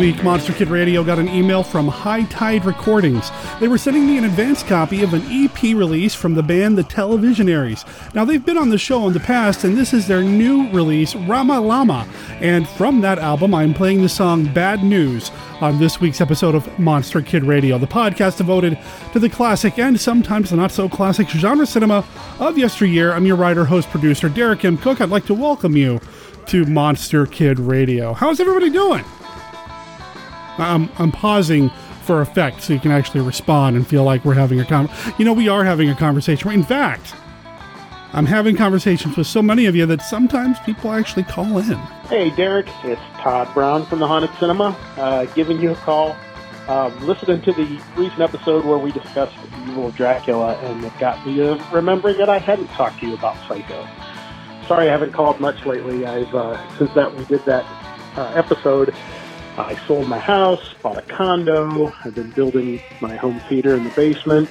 week, Monster Kid Radio got an email from High Tide Recordings. They were sending me an advance copy of an EP release from the band The Televisionaries. Now, they've been on the show in the past, and this is their new release, Rama Lama. And from that album, I'm playing the song Bad News on this week's episode of Monster Kid Radio, the podcast devoted to the classic and sometimes the not so classic genre cinema of yesteryear. I'm your writer, host, producer, Derek M. Cook. I'd like to welcome you to Monster Kid Radio. How's everybody doing? I'm, I'm pausing for effect so you can actually respond and feel like we're having a con. You know, we are having a conversation. In fact, I'm having conversations with so many of you that sometimes people actually call in. Hey, Derek, it's Todd Brown from the Haunted Cinema, uh, giving you a call. Um, listening to the recent episode where we discussed the evil Dracula, and it got me to remembering that I hadn't talked to you about Psycho sorry I haven't called much lately. I've uh, since that we did that uh, episode, I sold my house, bought a condo. I've been building my home theater in the basement,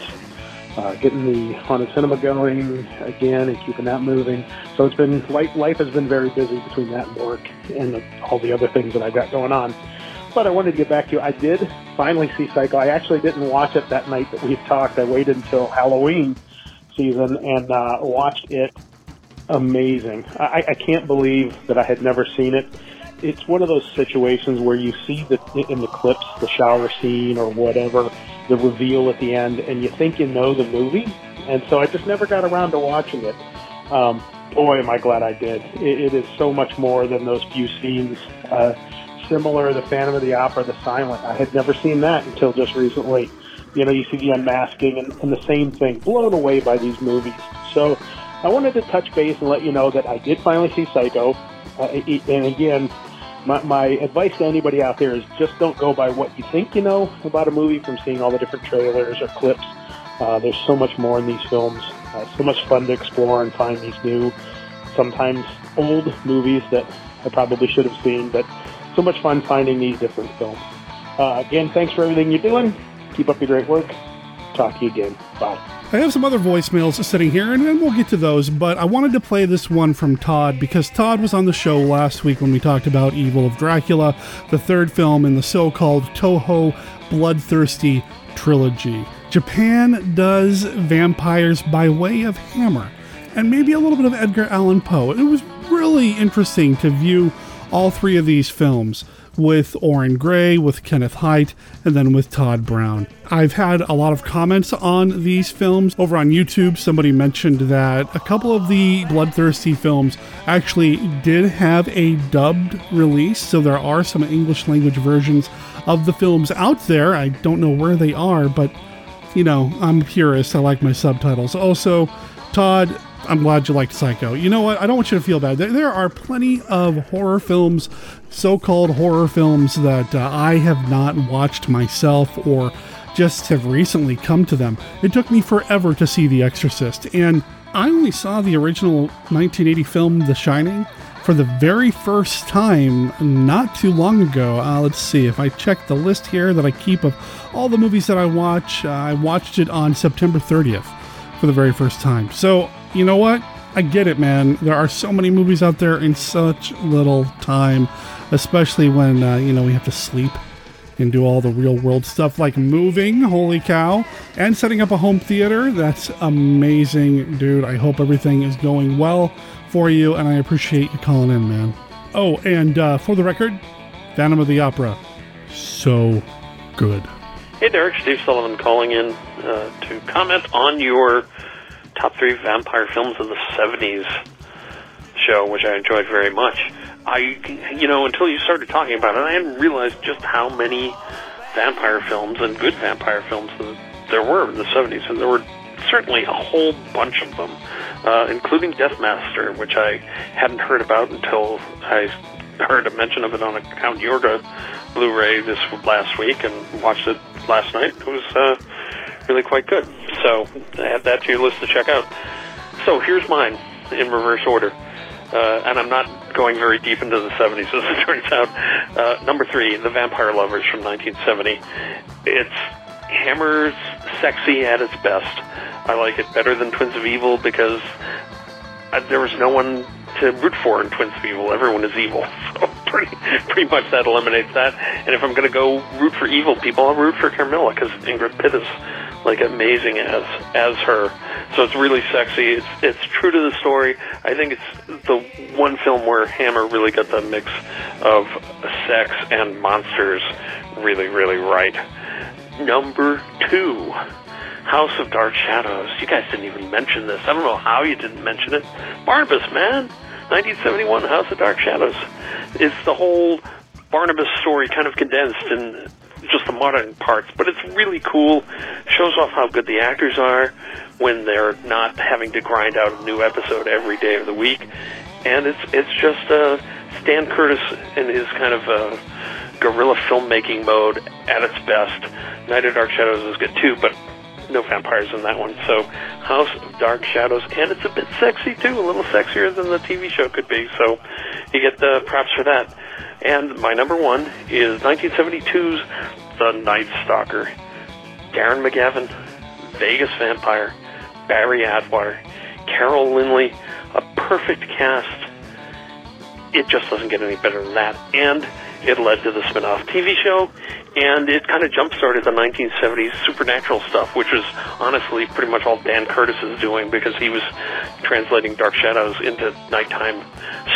uh, getting the haunted cinema going again, and keeping that moving. So it's been life. Life has been very busy between that work and the, all the other things that I've got going on. But I wanted to get back to you. I did finally see Psycho. I actually didn't watch it that night that we talked. I waited until Halloween season and uh, watched it amazing. I, I can't believe that I had never seen it. It's one of those situations where you see the in the clips, the shower scene or whatever, the reveal at the end, and you think you know the movie, and so I just never got around to watching it. Um, boy, am I glad I did. It, it is so much more than those few scenes. Uh, similar, the Phantom of the Opera, The Silent. I had never seen that until just recently. You know, you see the unmasking and, and the same thing. Blown away by these movies. So I wanted to touch base and let you know that I did finally see Psycho. Uh, and again, my, my advice to anybody out there is just don't go by what you think you know about a movie from seeing all the different trailers or clips. Uh, there's so much more in these films. Uh, so much fun to explore and find these new, sometimes old movies that I probably should have seen, but so much fun finding these different films. Uh, again, thanks for everything you're doing. Keep up your great work. Talk to you again. Bye. I have some other voicemails sitting here, and then we'll get to those, but I wanted to play this one from Todd because Todd was on the show last week when we talked about Evil of Dracula, the third film in the so called Toho Bloodthirsty trilogy. Japan does vampires by way of Hammer, and maybe a little bit of Edgar Allan Poe. It was really interesting to view all three of these films with Orrin Grey, with Kenneth Hite, and then with Todd Brown. I've had a lot of comments on these films over on YouTube. Somebody mentioned that a couple of the Bloodthirsty films actually did have a dubbed release, so there are some English language versions of the films out there. I don't know where they are, but you know, I'm curious. I like my subtitles. Also, Todd, I'm glad you liked Psycho. You know what? I don't want you to feel bad. There, are plenty of horror films, so called horror films, that uh, I have not watched myself or just have recently come to them. It took me forever to see The Exorcist, and I only saw the original 1980 film The Shining for the very first time not too long ago. Uh, let's see if I check the list here that I keep of all the movies that I watch. Uh, I watched it on September 30th for the very first time. So you know what? I get it, man. There are so many movies out there in such little time, especially when, uh, you know, we have to sleep and do all the real world stuff like moving, holy cow, and setting up a home theater. That's amazing, dude. I hope everything is going well for you, and I appreciate you calling in, man. Oh, and uh, for the record, Phantom of the Opera, so good. Hey, Derek, Steve Sullivan calling in uh, to comment on your top three vampire films of the 70s show, which I enjoyed very much. I, you know, until you started talking about it, I hadn't realized just how many vampire films and good vampire films there were in the 70s. And there were certainly a whole bunch of them, uh, including Deathmaster, which I hadn't heard about until I heard a mention of it on a Count Yorga Blu-ray this last week and watched it last night. It was uh, really quite good. So add that to your list to check out. So here's mine in reverse order. Uh, and I'm not going very deep into the 70s, as it turns out. Uh, number three, The Vampire Lovers from 1970. It's Hammer's sexy at its best. I like it better than Twins of Evil because uh, there was no one to root for in Twins of Evil. Everyone is evil. So pretty pretty much that eliminates that. And if I'm going to go root for evil people, I'll root for Carmilla because Ingrid Pitt is like amazing as as her. So it's really sexy. It's it's true to the story. I think it's the one film where Hammer really got the mix of sex and monsters really really right. Number two. House of Dark Shadows. You guys didn't even mention this. I don't know how you didn't mention it. Barnabas, man. 1971 House of Dark Shadows. It's the whole Barnabas story kind of condensed in just the modern parts, but it's really cool. Shows off how good the actors are when they're not having to grind out a new episode every day of the week. And it's it's just uh, Dan Curtis in his kind of uh, guerrilla filmmaking mode at its best. Night of Dark Shadows is good too, but no vampires in that one. So House of Dark Shadows, and it's a bit sexy too, a little sexier than the TV show could be. So you get the props for that. And my number one is 1972's The Night Stalker. Darren McGavin, Vegas Vampire, Barry Atwater, Carol Lynley, a perfect cast. It just doesn't get any better than that. And it led to the spin-off TV show, and it kind of jump-started the 1970s supernatural stuff, which was honestly pretty much all Dan Curtis is doing because he was translating Dark Shadows into nighttime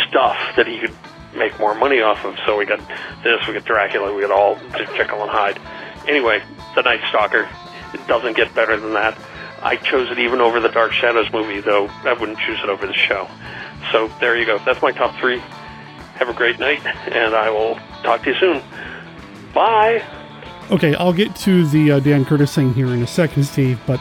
stuff that he could make more money off of. So we got this, we got Dracula, we got all Jekyll and Hyde. Anyway, The Night Stalker. It doesn't get better than that. I chose it even over the Dark Shadows movie, though I wouldn't choose it over the show. So there you go. That's my top three. Have a great night, and I will talk to you soon. Bye. Okay, I'll get to the uh, Dan Curtis thing here in a second, Steve, but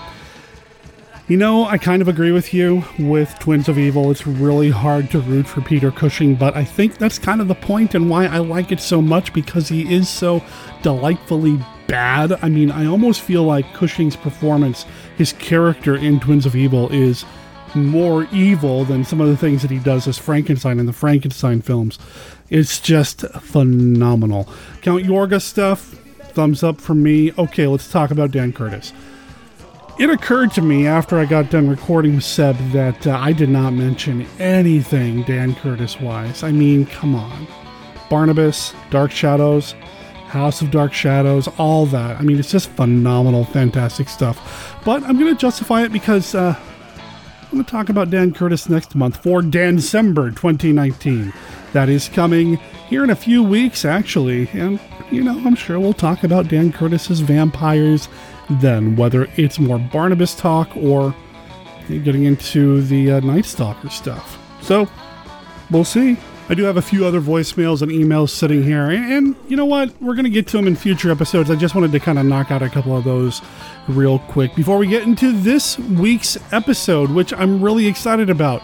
you know, I kind of agree with you with Twins of Evil. It's really hard to root for Peter Cushing, but I think that's kind of the point and why I like it so much because he is so delightfully bad. I mean, I almost feel like Cushing's performance, his character in Twins of Evil, is more evil than some of the things that he does as Frankenstein in the Frankenstein films. It's just phenomenal. Count Yorga stuff, thumbs up from me. Okay, let's talk about Dan Curtis. It occurred to me after I got done recording with Seb that uh, I did not mention anything Dan Curtis wise. I mean, come on. Barnabas, Dark Shadows, House of Dark Shadows, all that. I mean, it's just phenomenal, fantastic stuff. But I'm going to justify it because uh, I'm going to talk about Dan Curtis next month for December 2019. That is coming here in a few weeks, actually. And, you know, I'm sure we'll talk about Dan Curtis's vampires then, whether it's more Barnabas talk or getting into the uh, Night Stalker stuff. So, we'll see. I do have a few other voicemails and emails sitting here, and, and you know what? We're going to get to them in future episodes. I just wanted to kind of knock out a couple of those real quick before we get into this week's episode, which I'm really excited about.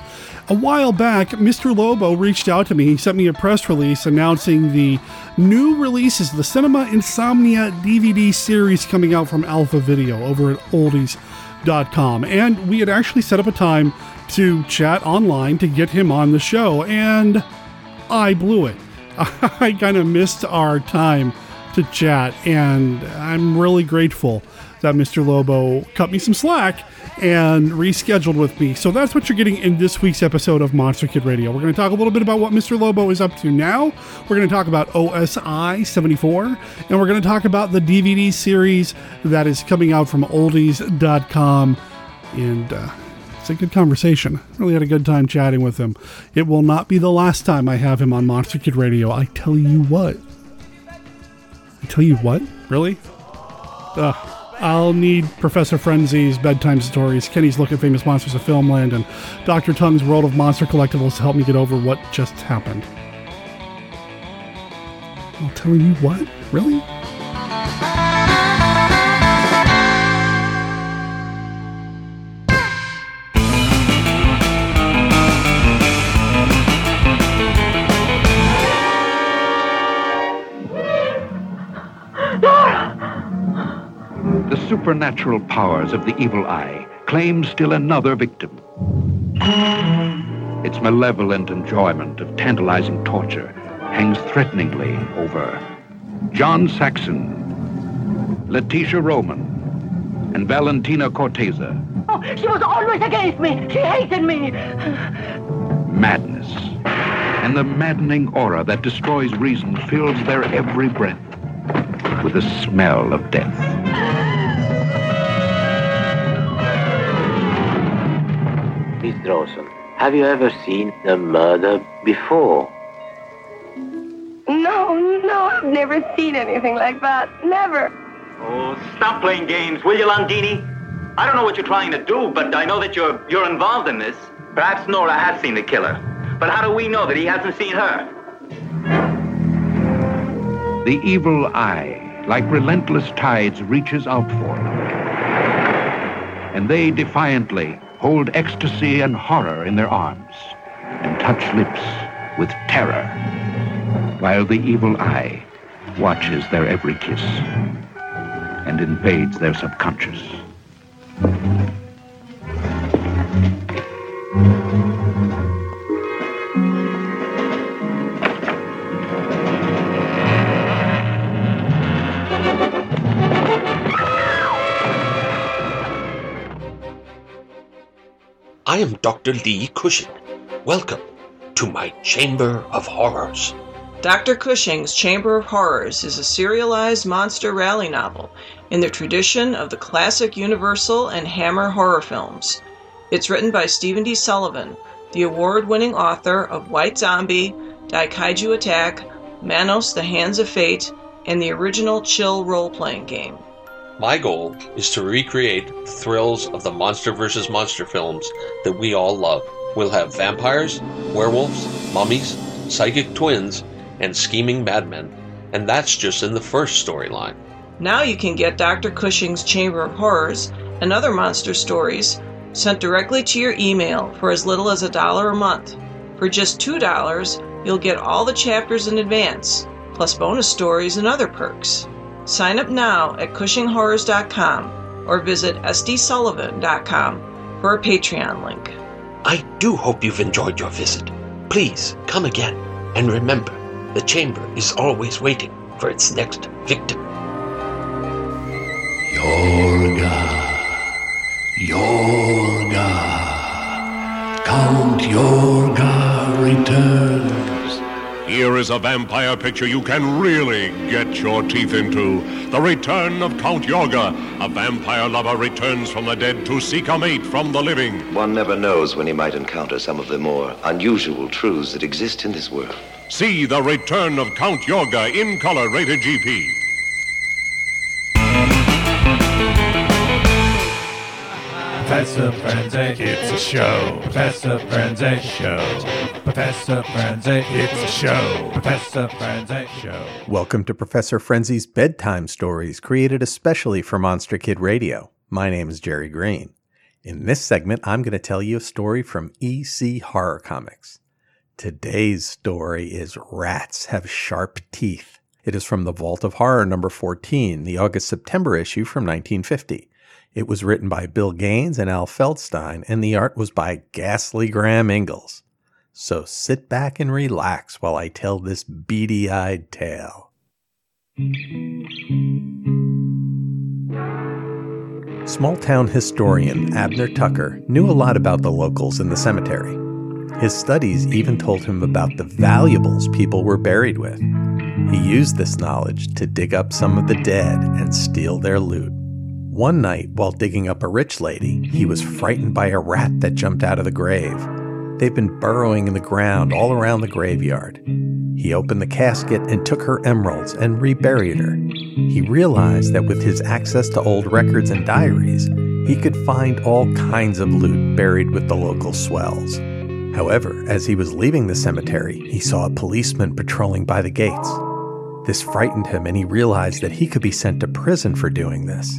A while back, Mr. Lobo reached out to me. He sent me a press release announcing the new releases, the Cinema Insomnia DVD series coming out from Alpha Video over at oldies.com. And we had actually set up a time to chat online to get him on the show, and I blew it. I kind of missed our time to chat, and I'm really grateful that Mr. Lobo cut me some slack and rescheduled with me. So that's what you're getting in this week's episode of Monster Kid Radio. We're going to talk a little bit about what Mr. Lobo is up to now. We're going to talk about OSI 74, and we're going to talk about the DVD series that is coming out from oldies.com. And uh, it's a good conversation. Really had a good time chatting with him. It will not be the last time I have him on Monster Kid Radio. I tell you what. I tell you what? Really? Ugh. I'll need Professor Frenzy's Bedtime Stories, Kenny's Look at Famous Monsters of Filmland, and Dr. Tongue's World of Monster Collectibles to help me get over what just happened. I'll tell you what? Really? Supernatural powers of the evil eye claim still another victim. Its malevolent enjoyment of tantalizing torture hangs threateningly over John Saxon, Letitia Roman, and Valentina Cortese. Oh, she was always against me. She hated me. Madness. and the maddening aura that destroys reason fills their every breath with the smell of death. Miss Dawson, have you ever seen a murder before? No, no, I've never seen anything like that. Never. Oh, stop playing games, will you, Longini? I don't know what you're trying to do, but I know that you're you're involved in this. Perhaps Nora has seen the killer. But how do we know that he hasn't seen her? The evil eye, like relentless tides, reaches out for them. And they defiantly hold ecstasy and horror in their arms and touch lips with terror, while the evil eye watches their every kiss and invades their subconscious. I am Dr. Lee Cushing. Welcome to my Chamber of Horrors. Dr. Cushing's Chamber of Horrors is a serialized monster rally novel in the tradition of the classic Universal and Hammer horror films. It's written by Stephen D. Sullivan, the award winning author of White Zombie, Daikaiju Attack, Manos the Hands of Fate, and the original Chill role playing game. My goal is to recreate the thrills of the Monster versus Monster films that we all love. We'll have vampires, werewolves, mummies, psychic twins, and scheming madmen. And that's just in the first storyline. Now you can get Dr. Cushing's Chamber of Horrors and other monster stories sent directly to your email for as little as a dollar a month. For just $2, you'll get all the chapters in advance, plus bonus stories and other perks. Sign up now at CushingHorrors.com or visit SDSullivan.com for a Patreon link. I do hope you've enjoyed your visit. Please come again. And remember, the chamber is always waiting for its next victim. Yorga, Yorga, Count Yorga returns. Here is a vampire picture you can really get your teeth into. The return of Count Yorga. A vampire lover returns from the dead to seek a mate from the living. One never knows when he might encounter some of the more unusual truths that exist in this world. See the return of Count Yorga in color rated GP. Professor Frenzy, it's a show. Professor Frenzy, show. Professor Frenzy, it's a show. Professor Frenzy, show. Welcome to Professor Frenzy's Bedtime Stories, created especially for Monster Kid Radio. My name is Jerry Green. In this segment, I'm going to tell you a story from EC Horror Comics. Today's story is Rats Have Sharp Teeth. It is from the Vault of Horror number 14, the August September issue from 1950. It was written by Bill Gaines and Al Feldstein, and the art was by Ghastly Graham Ingels. So sit back and relax while I tell this beady eyed tale. Small town historian Abner Tucker knew a lot about the locals in the cemetery. His studies even told him about the valuables people were buried with. He used this knowledge to dig up some of the dead and steal their loot. One night, while digging up a rich lady, he was frightened by a rat that jumped out of the grave. They've been burrowing in the ground all around the graveyard. He opened the casket and took her emeralds and reburied her. He realized that with his access to old records and diaries, he could find all kinds of loot buried with the local swells. However, as he was leaving the cemetery, he saw a policeman patrolling by the gates. This frightened him, and he realized that he could be sent to prison for doing this.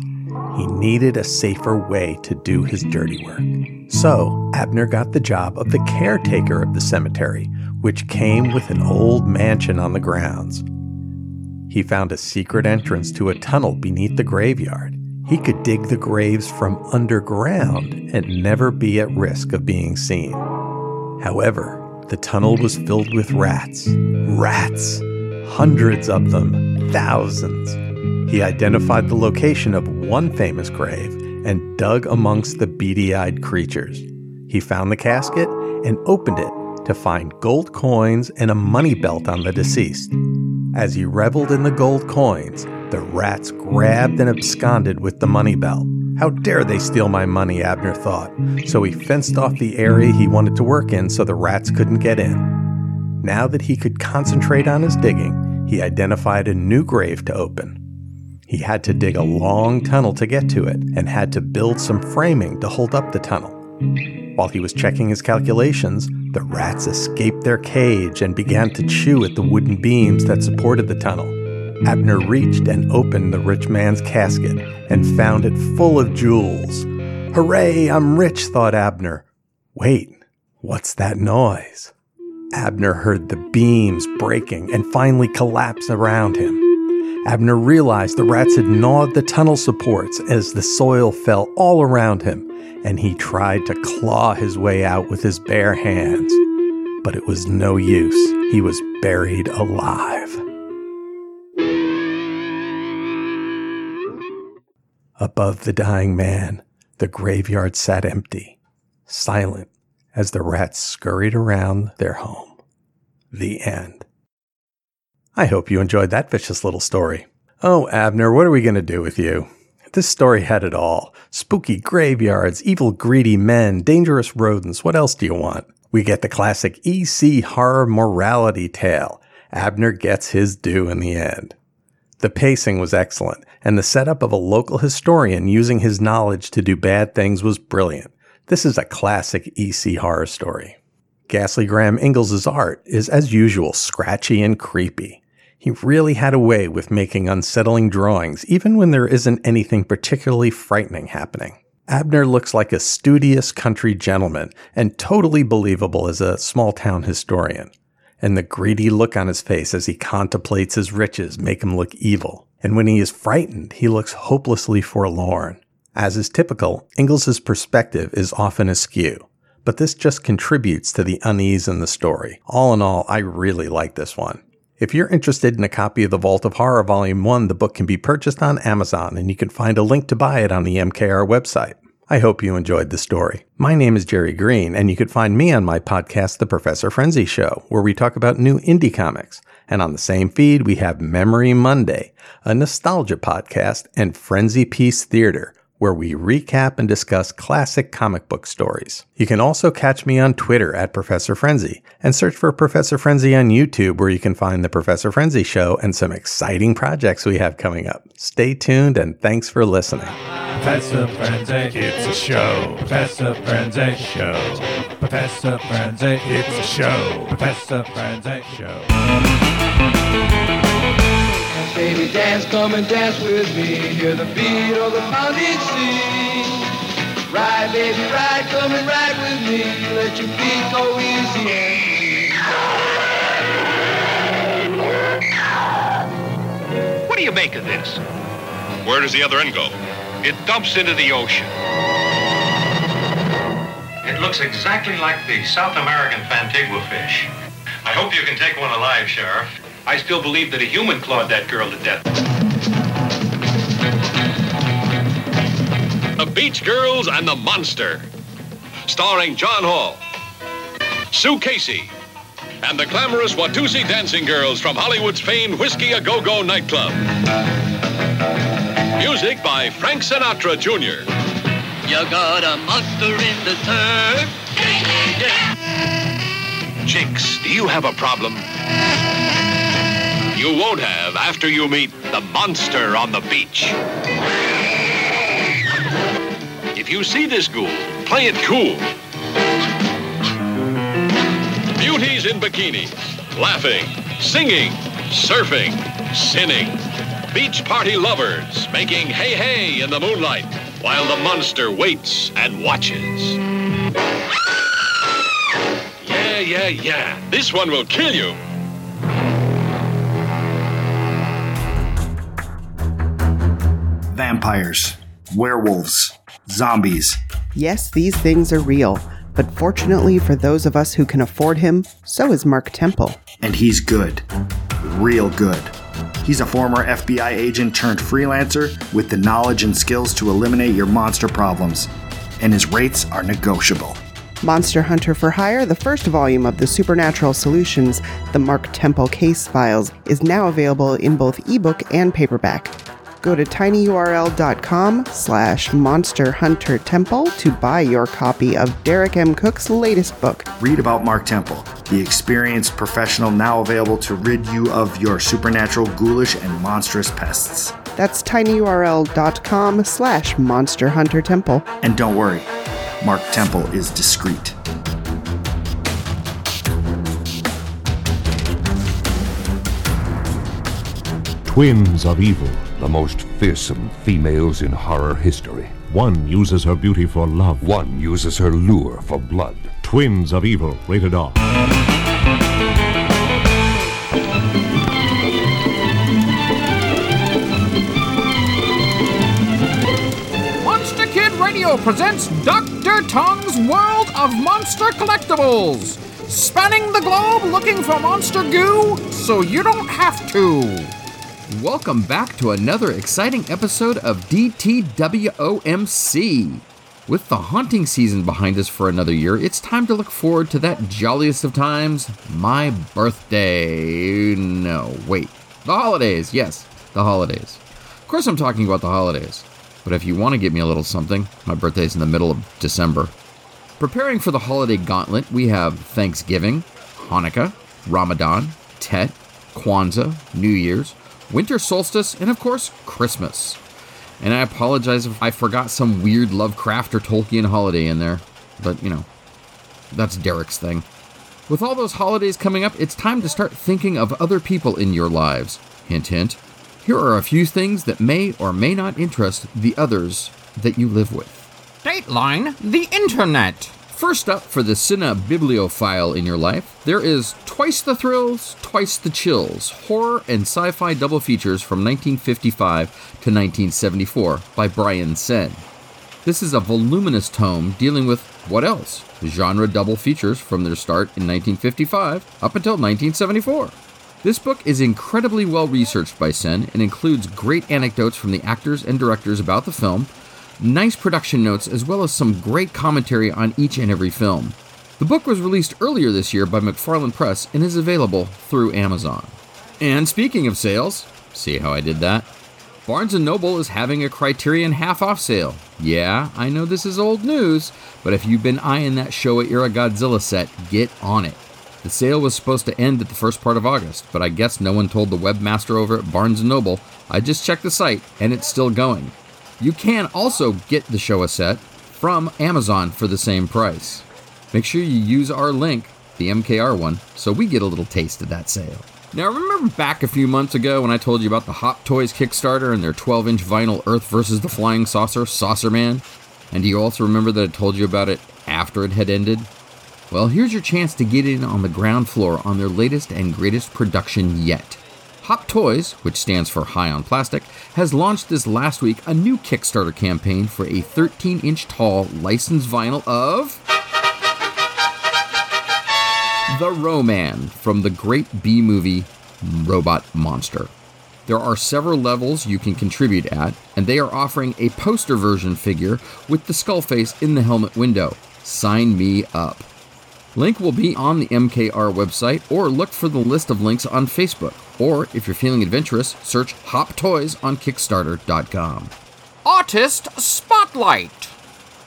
He needed a safer way to do his dirty work. So, Abner got the job of the caretaker of the cemetery, which came with an old mansion on the grounds. He found a secret entrance to a tunnel beneath the graveyard. He could dig the graves from underground and never be at risk of being seen. However, the tunnel was filled with rats. Rats! Hundreds of them, thousands. He identified the location of one famous grave and dug amongst the beady eyed creatures. He found the casket and opened it to to find gold coins and a money belt on the deceased. As he reveled in the gold coins, the rats grabbed and absconded with the money belt. How dare they steal my money, Abner thought. So he fenced off the area he wanted to work in so the rats couldn't get in. Now that he could concentrate on his digging, he identified a new grave to open. He had to dig a long tunnel to get to it and had to build some framing to hold up the tunnel. While he was checking his calculations, the rats escaped their cage and began to chew at the wooden beams that supported the tunnel. Abner reached and opened the rich man's casket and found it full of jewels. Hooray, I'm rich, thought Abner. Wait, what's that noise? Abner heard the beams breaking and finally collapse around him. Abner realized the rats had gnawed the tunnel supports as the soil fell all around him, and he tried to claw his way out with his bare hands. But it was no use. He was buried alive. Above the dying man, the graveyard sat empty, silent as the rats scurried around their home. The end. I hope you enjoyed that vicious little story. Oh, Abner, what are we going to do with you? This story had it all spooky graveyards, evil, greedy men, dangerous rodents. What else do you want? We get the classic EC horror morality tale. Abner gets his due in the end. The pacing was excellent, and the setup of a local historian using his knowledge to do bad things was brilliant. This is a classic EC horror story. Ghastly Graham Ingels' art is, as usual, scratchy and creepy. He really had a way with making unsettling drawings, even when there isn't anything particularly frightening happening. Abner looks like a studious country gentleman and totally believable as a small town historian. And the greedy look on his face as he contemplates his riches make him look evil. And when he is frightened, he looks hopelessly forlorn. As is typical, Ingels' perspective is often askew, but this just contributes to the unease in the story. All in all, I really like this one. If you're interested in a copy of The Vault of Horror Volume 1, the book can be purchased on Amazon and you can find a link to buy it on the MKR website. I hope you enjoyed the story. My name is Jerry Green, and you can find me on my podcast, The Professor Frenzy Show, where we talk about new indie comics. And on the same feed, we have Memory Monday, a nostalgia podcast, and Frenzy Piece Theater, where we recap and discuss classic comic book stories. You can also catch me on Twitter at Professor Frenzy and search for Professor Frenzy on YouTube, where you can find the Professor Frenzy Show and some exciting projects we have coming up. Stay tuned and thanks for listening. Professor Frenzy, it's a show. Professor Frenzy, show. Professor Frenzy, it's a show. Professor Frenzy, show. Baby, dance, come and dance with me. Hear the beat of the pounding sea. Ride, baby, ride, come and ride with me. Let your feet go easy. What do you make of this? Where does the other end go? It dumps into the ocean. It looks exactly like the South American Fantigua fish. I hope you can take one alive, Sheriff. I still believe that a human clawed that girl to death. The Beach Girls and the Monster. Starring Jon Hall, Sue Casey, and the glamorous Watusi dancing girls from Hollywood's famed Whiskey A Go Go nightclub. Music by Frank Sinatra Jr. You got a monster in the turf. Jinx, do you have a problem? You won't have after you meet the monster on the beach. If you see this ghoul, play it cool. Beauties in bikinis, laughing, singing, surfing, sinning. Beach party lovers making hey hey in the moonlight while the monster waits and watches. Yeah, yeah, yeah. This one will kill you. Vampires, werewolves, zombies. Yes, these things are real, but fortunately for those of us who can afford him, so is Mark Temple. And he's good. Real good. He's a former FBI agent turned freelancer with the knowledge and skills to eliminate your monster problems. And his rates are negotiable. Monster Hunter for Hire, the first volume of the Supernatural Solutions, the Mark Temple case files, is now available in both ebook and paperback. Go to tinyurl.com slash Monster Hunter Temple to buy your copy of Derek M. Cook's latest book. Read about Mark Temple, the experienced professional now available to rid you of your supernatural, ghoulish, and monstrous pests. That's tinyurl.com slash Monster Hunter Temple. And don't worry, Mark Temple is discreet. Twins of evil. The most fearsome females in horror history. One uses her beauty for love. One uses her lure for blood. Twins of evil. Rated R. Monster Kid Radio presents Dr. Tongue's World of Monster Collectibles. Spanning the globe looking for monster goo so you don't have to. Welcome back to another exciting episode of DTWOMC. With the haunting season behind us for another year, it's time to look forward to that jolliest of times, my birthday. No, wait. The holidays, yes, the holidays. Of course, I'm talking about the holidays. But if you want to get me a little something, my birthday's in the middle of December. Preparing for the holiday gauntlet, we have Thanksgiving, Hanukkah, Ramadan, Tet, Kwanzaa, New Year's, winter solstice, and of course, Christmas. And I apologize if I forgot some weird Lovecraft or Tolkien holiday in there, but you know, that's Derek's thing. With all those holidays coming up, it's time to start thinking of other people in your lives. Hint, hint. Here are a few things that may or may not interest the others that you live with. Dateline the Internet. First up for the Cine bibliophile in your life, there is Twice the Thrills, Twice the Chills, horror and sci fi double features from 1955 to 1974 by Bryan Senn. This is a voluminous tome dealing with what else? Genre double features from their start in 1955 up until 1974. This book is incredibly well researched by Senn and includes great anecdotes from the actors and directors about the film, nice production notes, as well as some great commentary on each and every film. The book was released earlier this year by McFarland Press and is available through Amazon. And speaking of sales, see how I did that? Barnes & Noble is having a Criterion half-off sale. Yeah, I know this is old news, but if you've been eyeing that Showa era Godzilla set, get on it. The sale was supposed to end at the first part of August, but I guess no one told the webmaster over at Barnes & Noble. I just checked the site, and it's still going. You can also get the Showa set from Amazon for the same price. Make sure you use our link, the MKR one, so we get a little taste of that sale. Now, remember back a few months ago when I told you about the Hop Toys Kickstarter and their 12 inch vinyl Earth versus the Flying Saucer, Saucer Man? And do you also remember that I told you about it after it had ended? Well, here's your chance to get in on the ground floor on their latest and greatest production yet. Hop Toys, which stands for High on Plastic, has launched this last week a new Kickstarter campaign for a 13 inch tall licensed vinyl of. The Ro-Man from the great B movie Robot Monster. There are several levels you can contribute at, and they are offering a poster version figure with the skull face in the helmet window. Sign me up. Link will be on the MKR website, or look for the list of links on Facebook. Or, if you're feeling adventurous, search Hop Toys on Kickstarter.com. Artist Spotlight!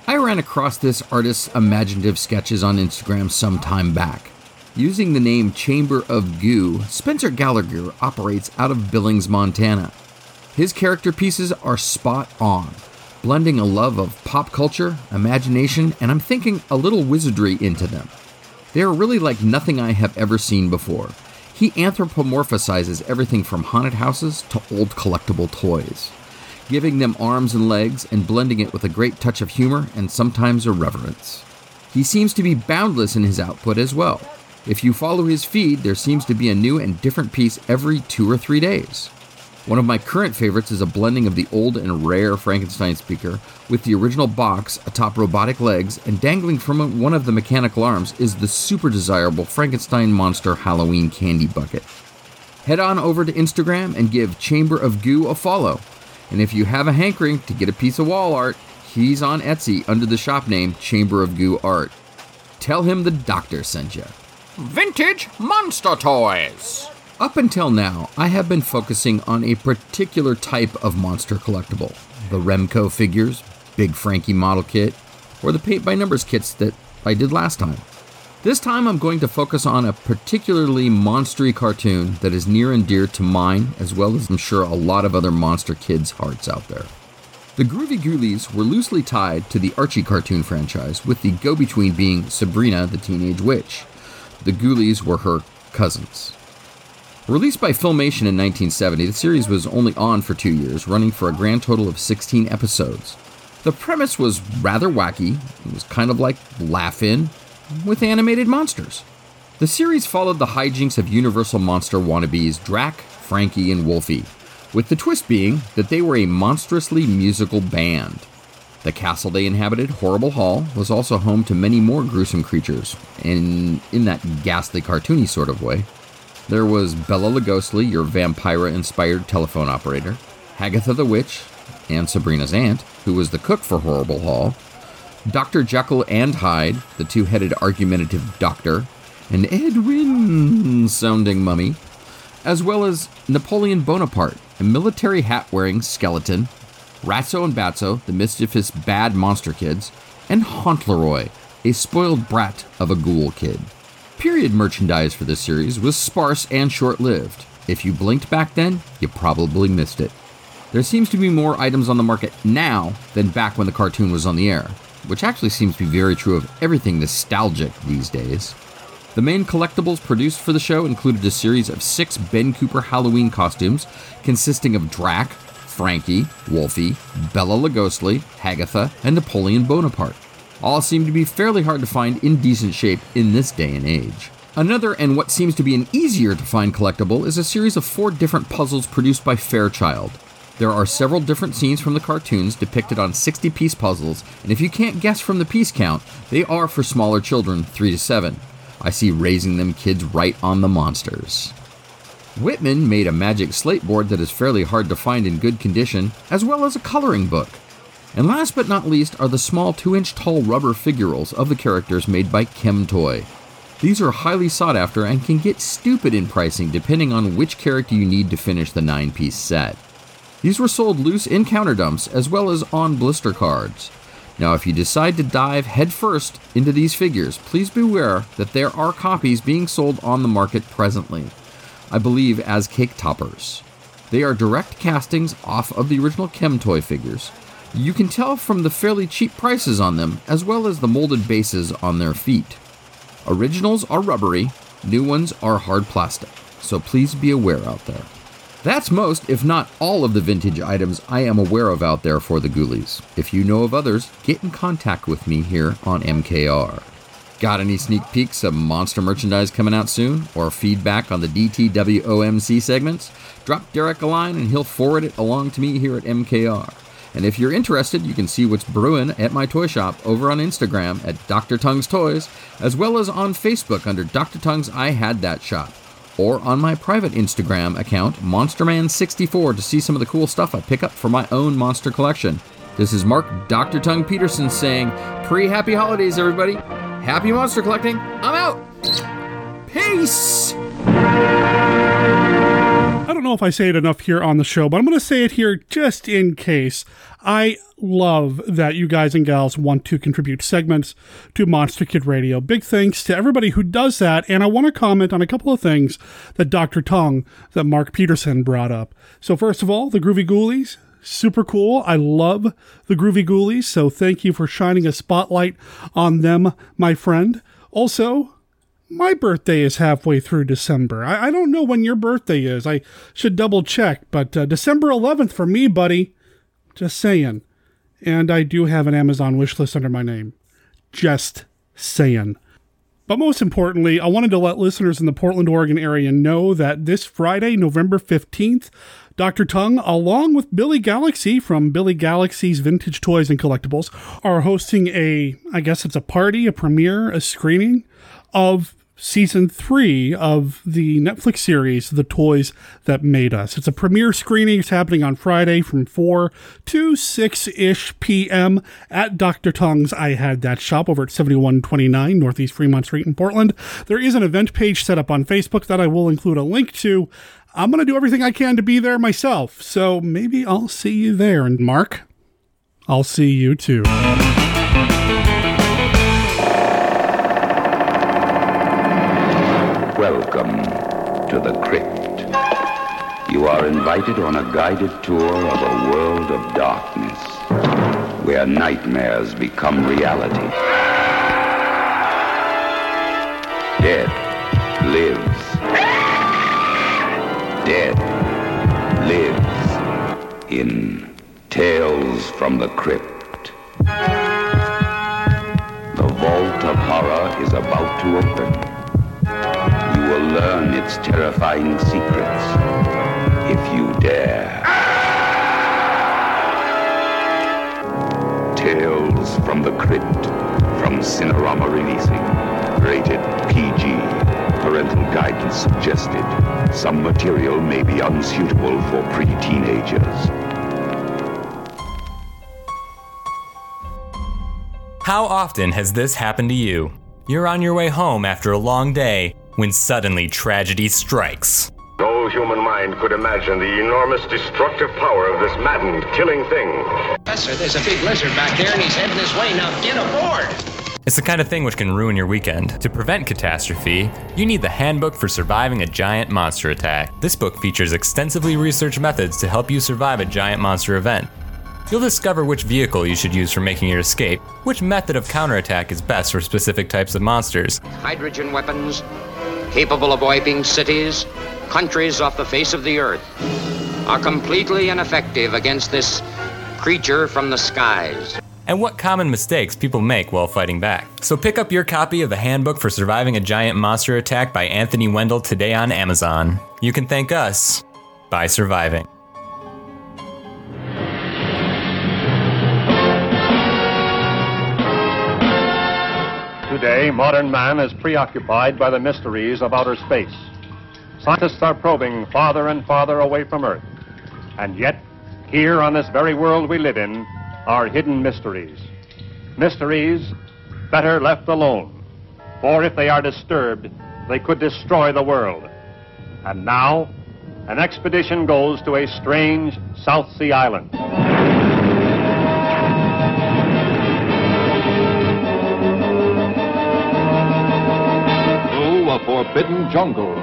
I ran across this artist's imaginative sketches on Instagram some time back. Using the name Chamber of Goo, Spencer Gallagher operates out of Billings, Montana. His character pieces are spot on, blending a love of pop culture, imagination, and I'm thinking a little wizardry into them. They are really like nothing I have ever seen before. He anthropomorphizes everything from haunted houses to old collectible toys, giving them arms and legs and blending it with a great touch of humor and sometimes irreverence. He seems to be boundless in his output as well. If you follow his feed, there seems to be a new and different piece every two or three days. One of my current favorites is a blending of the old and rare Frankenstein speaker with the original box atop robotic legs, and dangling from one of the mechanical arms is the super desirable Frankenstein Monster Halloween candy bucket. Head on over to Instagram and give Chamber of Goo a follow. And if you have a hankering to get a piece of wall art, he's on Etsy under the shop name Chamber of Goo Art. tell him the doctor sent you. Vintage monster toys! Up until now, I have been focusing on a particular type of monster collectible the Remco figures, Big Frankie model kit, or the paint by numbers kits that I did last time. This time I'm going to focus on a particularly monstery cartoon that is near and dear to mine, as well as I'm sure a lot of other monster kids' hearts out there. The Groovy Ghoulies were loosely tied to the Archie cartoon franchise, with the go between being Sabrina the Teenage Witch. The Ghoulies were her cousins. Released by Filmation in 1970, the series was only on for two years, running for a grand total of 16 episodes. The premise was rather wacky. It was kind of like Laugh-In, with animated monsters. The series followed the hijinks of Universal Monster wannabes Drac, Frankie, and Wolfie, with the twist being that they were a monstrously musical band. The castle they inhabited, Horrible Hall, was also home to many more gruesome creatures, and in that ghastly cartoony sort of way. There was Bella Lugosly, your vampira inspired telephone operator, Hagatha the Witch, and Sabrina's aunt, who was the cook for Horrible Hall, Dr. Jekyll and Hyde, the two headed argumentative doctor, an Ed Wynn sounding mummy, as well as Napoleon Bonaparte, a military hat wearing skeleton, Ratso and Batso, the mischievous bad monster kids, and Hauntleroy, a spoiled brat of a ghoul kid. Period merchandise for this series was sparse and short lived. If you blinked back then, you probably missed it. There seems to be more items on the market now than back when the cartoon was on the air, which actually seems to be very true of everything nostalgic these days. The main collectibles produced for the show included a series of six Ben Cooper Halloween costumes consisting of Drac, Frankie, Wolfie, Bella Lugosly, Hagatha, and Napoleon Bonaparte. All seem to be fairly hard to find in decent shape in this day and age. Another, and what seems to be an easier to find collectible, is a series of four different puzzles produced by Fairchild. There are several different scenes from the cartoons depicted on 60 piece puzzles, and if you can't guess from the piece count, they are for smaller children, 3 to 7. I see raising them kids right on the monsters. Whitman made a magic slate board that is fairly hard to find in good condition, as well as a coloring book. And last but not least are the small 2 inch tall rubber figurals of the characters made by Chemtoy. These are highly sought after and can get stupid in pricing depending on which character you need to finish the 9 piece set. These were sold loose in counter dumps as well as on blister cards. Now, if you decide to dive headfirst into these figures, please beware that there are copies being sold on the market presently. I believe as cake toppers. They are direct castings off of the original Chemtoy figures. You can tell from the fairly cheap prices on them, as well as the molded bases on their feet. Originals are rubbery, new ones are hard plastic, so please be aware out there. That's most, if not all, of the vintage items I am aware of out there for the Ghoulies. If you know of others, get in contact with me here on MKR. Got any sneak peeks of monster merchandise coming out soon, or feedback on the DTWOMC segments? Drop Derek a line and he'll forward it along to me here at MKR. And if you're interested, you can see what's brewing at my toy shop over on Instagram at Dr. Tongue's Toys, as well as on Facebook under Dr. Tongue's I Had That Shop or on my private Instagram account, MonsterMan64, to see some of the cool stuff I pick up for my own monster collection. This is Mark Dr. Tongue Peterson saying, pre happy holidays, everybody. Happy monster collecting. I'm out. Peace. Don't know if I say it enough here on the show, but I'm going to say it here just in case. I love that you guys and gals want to contribute segments to Monster Kid Radio. Big thanks to everybody who does that. And I want to comment on a couple of things that Dr. Tongue, that Mark Peterson brought up. So, first of all, the Groovy Ghoulies. Super cool. I love the Groovy Ghoulies. So, thank you for shining a spotlight on them, my friend. Also, my birthday is halfway through December. I, I, don't know when your birthday is. I should double check, but uh, December 11th for me, buddy. Just saying. And I do have an Amazon wish list under my name. Just saying. But most importantly, I wanted to let listeners in the Portland, Oregon area know that this Friday, November 15th, Dr. Tongue, along with Billy Galaxy from Billy Galaxy's Vintage Toys and Collectibles, are hosting a, I guess it's a party, a premiere, a screening of season three of the Netflix series, The Toys That Made Us. It's a premiere screening. It's happening on Friday from 4 to 6 ish p.m. at Dr. Tong's I Had That shop over at 7129 Northeast Fremont Street in Portland. There is an event page set up on Facebook that I will include a link to. I'm going to do everything I can to be there myself, so maybe I'll see you there. And Mark, I'll see you too. To the crypt. You are invited on a guided tour of a world of darkness, where nightmares become reality. Death lives. Death lives in Tales from the Crypt. The vault of horror is about to open. Will learn its terrifying secrets if you dare. Tales from the Crypt from Cinerama Releasing. Rated PG. Parental guidance suggested. Some material may be unsuitable for pre-teenagers. How often has this happened to you? You're on your way home after a long day when suddenly tragedy strikes. No human mind could imagine the enormous destructive power of this maddened, killing thing. Professor, there's a big lizard back there and he's heading this way. Now get aboard! It's the kind of thing which can ruin your weekend. To prevent catastrophe, you need the Handbook for Surviving a Giant Monster Attack. This book features extensively researched methods to help you survive a giant monster event. You'll discover which vehicle you should use for making your escape, which method of counterattack is best for specific types of monsters, Hydrogen weapons, capable of wiping cities, countries off the face of the earth, are completely ineffective against this creature from the skies. and what common mistakes people make while fighting back. So pick up your copy of the Handbook for Surviving a Giant Monster Attack by Anthony Wendell today on Amazon. You can thank us by surviving. Today, modern man is preoccupied by the mysteries of outer space. Scientists are probing farther and farther away from Earth. And yet, here on this very world we live in, are hidden mysteries. Mysteries better left alone. For if they are disturbed, they could destroy the world. And now, an expedition goes to a strange South Sea island. Forbidden jungle.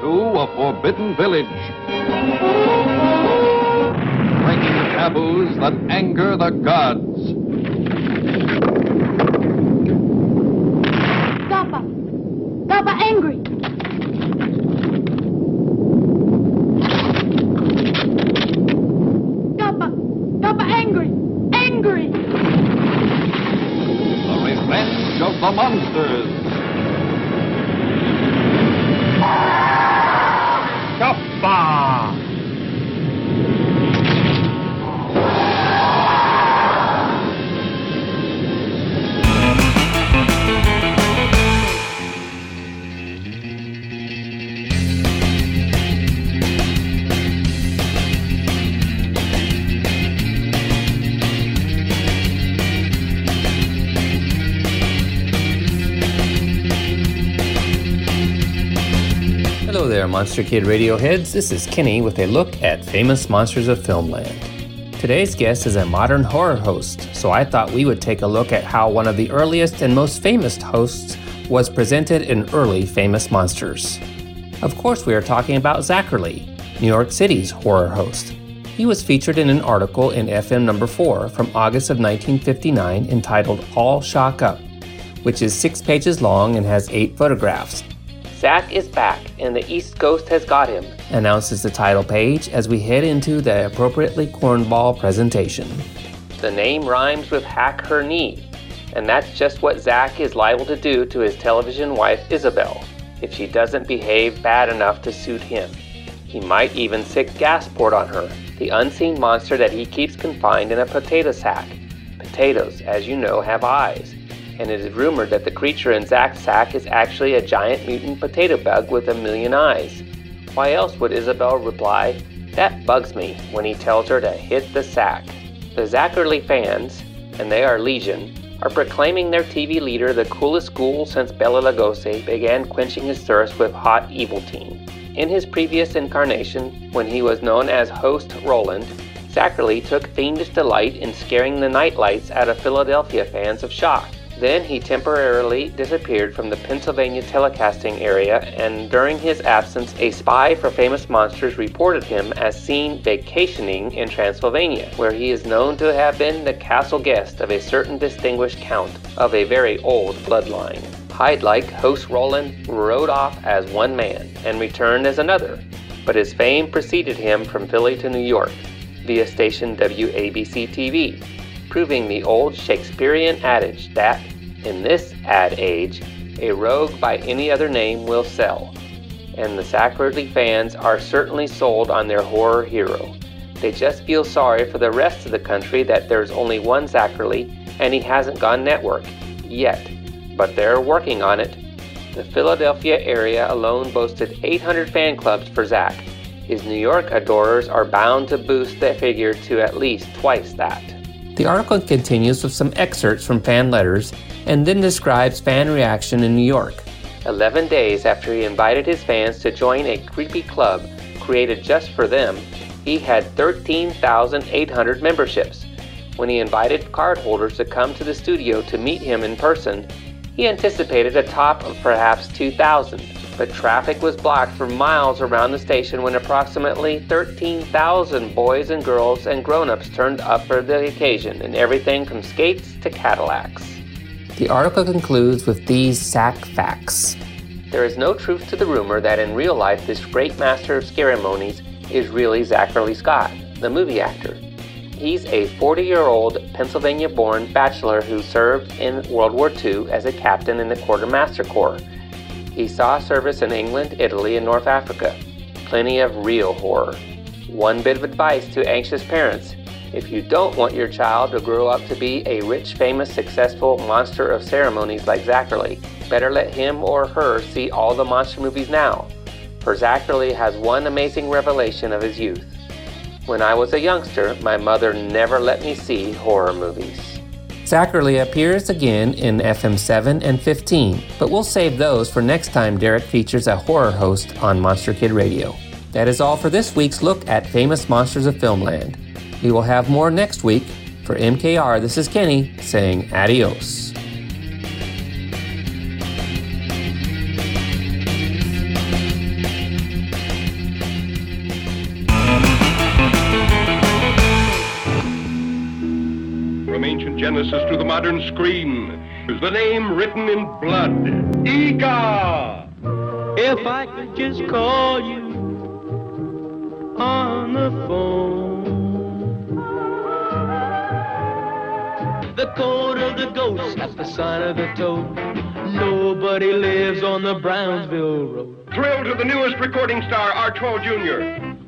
To a forbidden village. Breaking taboos that anger the gods. Monster Kid Radio heads. This is Kenny with a look at famous monsters of filmland. Today's guest is a modern horror host, so I thought we would take a look at how one of the earliest and most famous hosts was presented in early famous monsters. Of course, we are talking about Zacherley, New York City's horror host. He was featured in an article in FM number 4 from August of 1959 entitled All Shock Up, which is six pages long and has eight photographs. Zach is back, and the East Coast has got him, announces the title page as we head into the appropriately cornball presentation. The name rhymes with hack her knee, and that's just what Zach is liable to do to his television wife Isabel if she doesn't behave bad enough to suit him. He might even sick Gasport on her, the unseen monster that he keeps confined in a potato sack. potatoes, as you know, have eyes, and it is rumored that the creature in Zack's sack is actually a giant mutant potato bug with a million eyes. Why else would Isabel reply, That bugs me, when he tells her to hit the sack? The Zacherley fans, and they are legion, are proclaiming their TV leader the coolest ghoul since Bela Lugosi began quenching his thirst with hot evil teen. In his previous incarnation, when he was known as Host Roland, Zacherley took fiendish delight in scaring the nightlights out of Philadelphia fans of shock. Then he temporarily disappeared from the Pennsylvania telecasting area, and during his absence, a spy for Famous Monsters reported him as seen vacationing in Transylvania, where he is known to have been the castle guest of a certain distinguished count of a very old bloodline. Hyde like host Roland rode off as one man and returned as another, but his fame preceded him from Philly to New York via station WABC TV, proving the old Shakespearean adage that in this ad age, a rogue by any other name will sell, and the Zacherley fans are certainly sold on their horror hero. They just feel sorry for the rest of the country that there's only one Zacherley and he hasn't gone network yet, but they're working on it. The Philadelphia area alone boasted 800 fan clubs for Zach. His New York adorers are bound to boost that figure to at least twice that. The article continues with some excerpts from fan letters and then describes fan reaction in New York. 11 days after he invited his fans to join a creepy club created just for them, he had 13,800 memberships. When he invited cardholders to come to the studio to meet him in person, he anticipated a top of perhaps 2,000, but traffic was blocked for miles around the station when approximately 13,000 boys and girls and grown-ups turned up for the occasion in everything from skates to Cadillacs. The article concludes with these sack facts. There is no truth to the rumor that in real life this great master of ceremonies is really Zachary Scott, the movie actor. He's a 40 year old Pennsylvania born bachelor who served in World War II as a captain in the Quartermaster Corps. He saw service in England, Italy, and North Africa. Plenty of real horror. One bit of advice to anxious parents if you don't want your child to grow up to be a rich, famous, successful monster of ceremonies like Zacherley, better let him or her see all the monster movies now. For Zacherley has one amazing revelation of his youth. When I was a youngster, my mother never let me see horror movies. Zacherley appears again in FM 7 and 15, but we'll save those for next time Derek features a horror host on Monster Kid Radio. That is all for this week's look at famous monsters of Filmland. We will have more next week. For MKR, this is Kenny saying adios. Modern screen, is the name written in blood. Eegah! If I could just call you on the phone. The code of the ghost, that's the sign of the toad. Nobody lives on the Brownsville Road. Thrill to the newest recording star, Arch Hall Jr.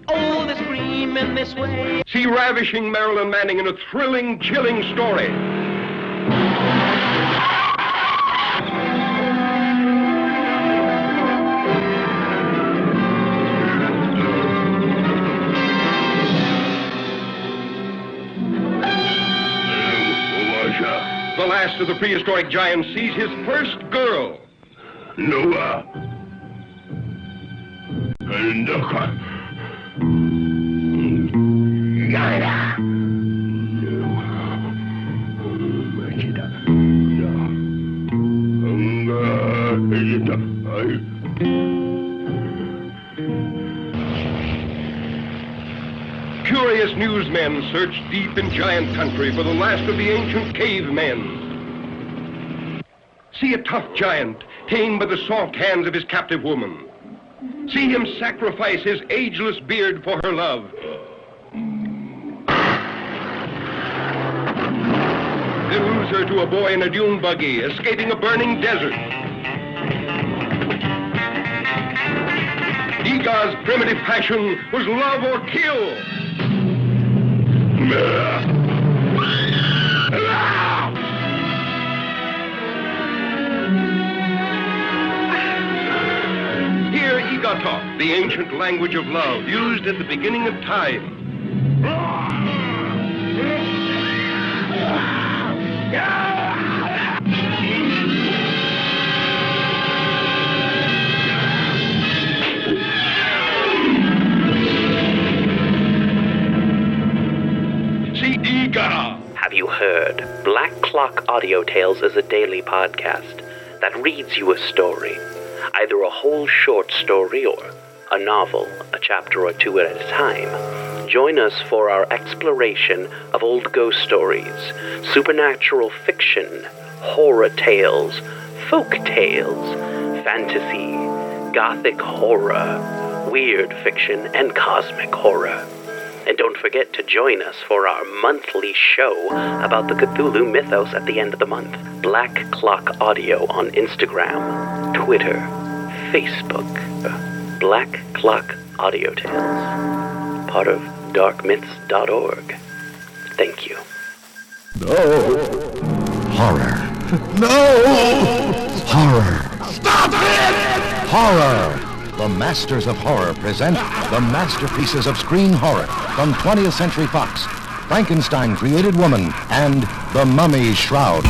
Oh, they scream in this way. See ravishing Marilyn Manning in a thrilling, chilling story. Of the prehistoric giant sees his first girl. Noah. Ndaka. Uh, Gaia. Curious newsmen search deep in giant country for the last of the ancient cavemen. See a tough giant tamed by the soft hands of his captive woman. See him sacrifice his ageless beard for her love. Lose her to a boy in a dune buggy, escaping a burning desert. Eegah's primitive passion was love or kill. The ancient language of love, used at the beginning of time. Have you heard? Black Clock Audio Tales is a daily podcast that reads you a story, either a whole short story or a novel, a chapter or two at a time. Join us for our exploration of old ghost stories, supernatural fiction, horror tales, folk tales, fantasy, gothic horror, weird fiction, and cosmic horror. And don't forget to join us for our monthly show about the Cthulhu mythos at the end of the month. Black Clock Audio on Instagram, Twitter, Facebook. Black Clock Audio Tales. Part of darkmyths.org. Thank you. No. Horror. No. Horror. Stop it! Horror. The Masters of Horror present the masterpieces of screen horror from 20th Century Fox. Frankenstein Created Woman and The Mummy's Shroud.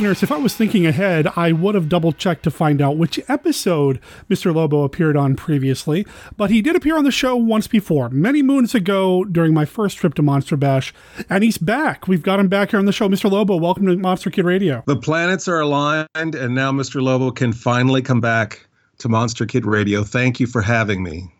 Listeners, if I was thinking ahead, I would have double checked to find out which episode Mr. Lobo appeared on previously, but he did appear on the show once before, many moons ago during my first trip to Monster Bash, and he's back. We've got him back here on the show. Mr. Lobo, welcome to Monster Kid Radio. The planets are aligned, and now Mr. Lobo can finally come back to Monster Kid Radio. Thank you for having me.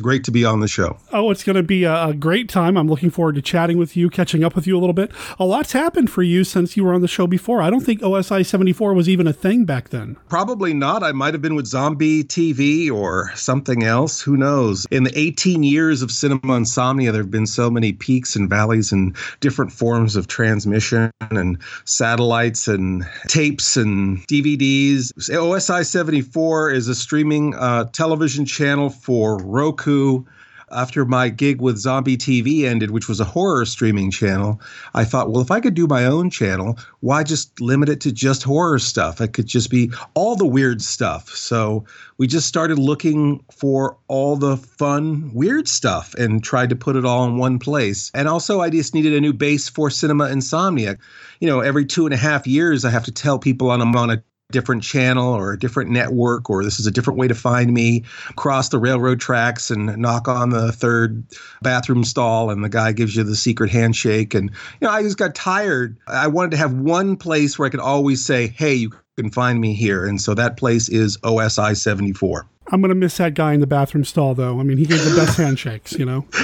It's great to be on the show. Oh, it's going to be a, a great time. I'm looking forward to chatting with you, catching up with you a little bit. A lot's happened for you since you were on the show before. I don't think OSI 74 was even a thing back then. Probably not. I might have been with Zombie TV or something else. Who knows? In the 18 years of cinema insomnia, there have been so many peaks and valleys and different forms of transmission and satellites and tapes and DVDs. OSI 74 is a streaming uh, television channel for Roku. After my gig with Zombie TV ended, which was a horror streaming channel, I thought, well, if I could do my own channel, why just limit it to just horror stuff? It could just be all the weird stuff. So we just started looking for all the fun, weird stuff and tried to put it all in one place. And also, I just needed a new base for cinema insomnia. You know, every two and a half years, I have to tell people I'm on a different channel or a different network or this is a different way to find me cross the railroad tracks and knock on the third bathroom stall and the guy gives you the secret handshake. And you know i just got tired. I wanted to have one place where i could always say hey you can find me here. And so that place is osi 74 I'm going to miss that guy in the bathroom stall, though. I mean, he gave the best handshakes, you know?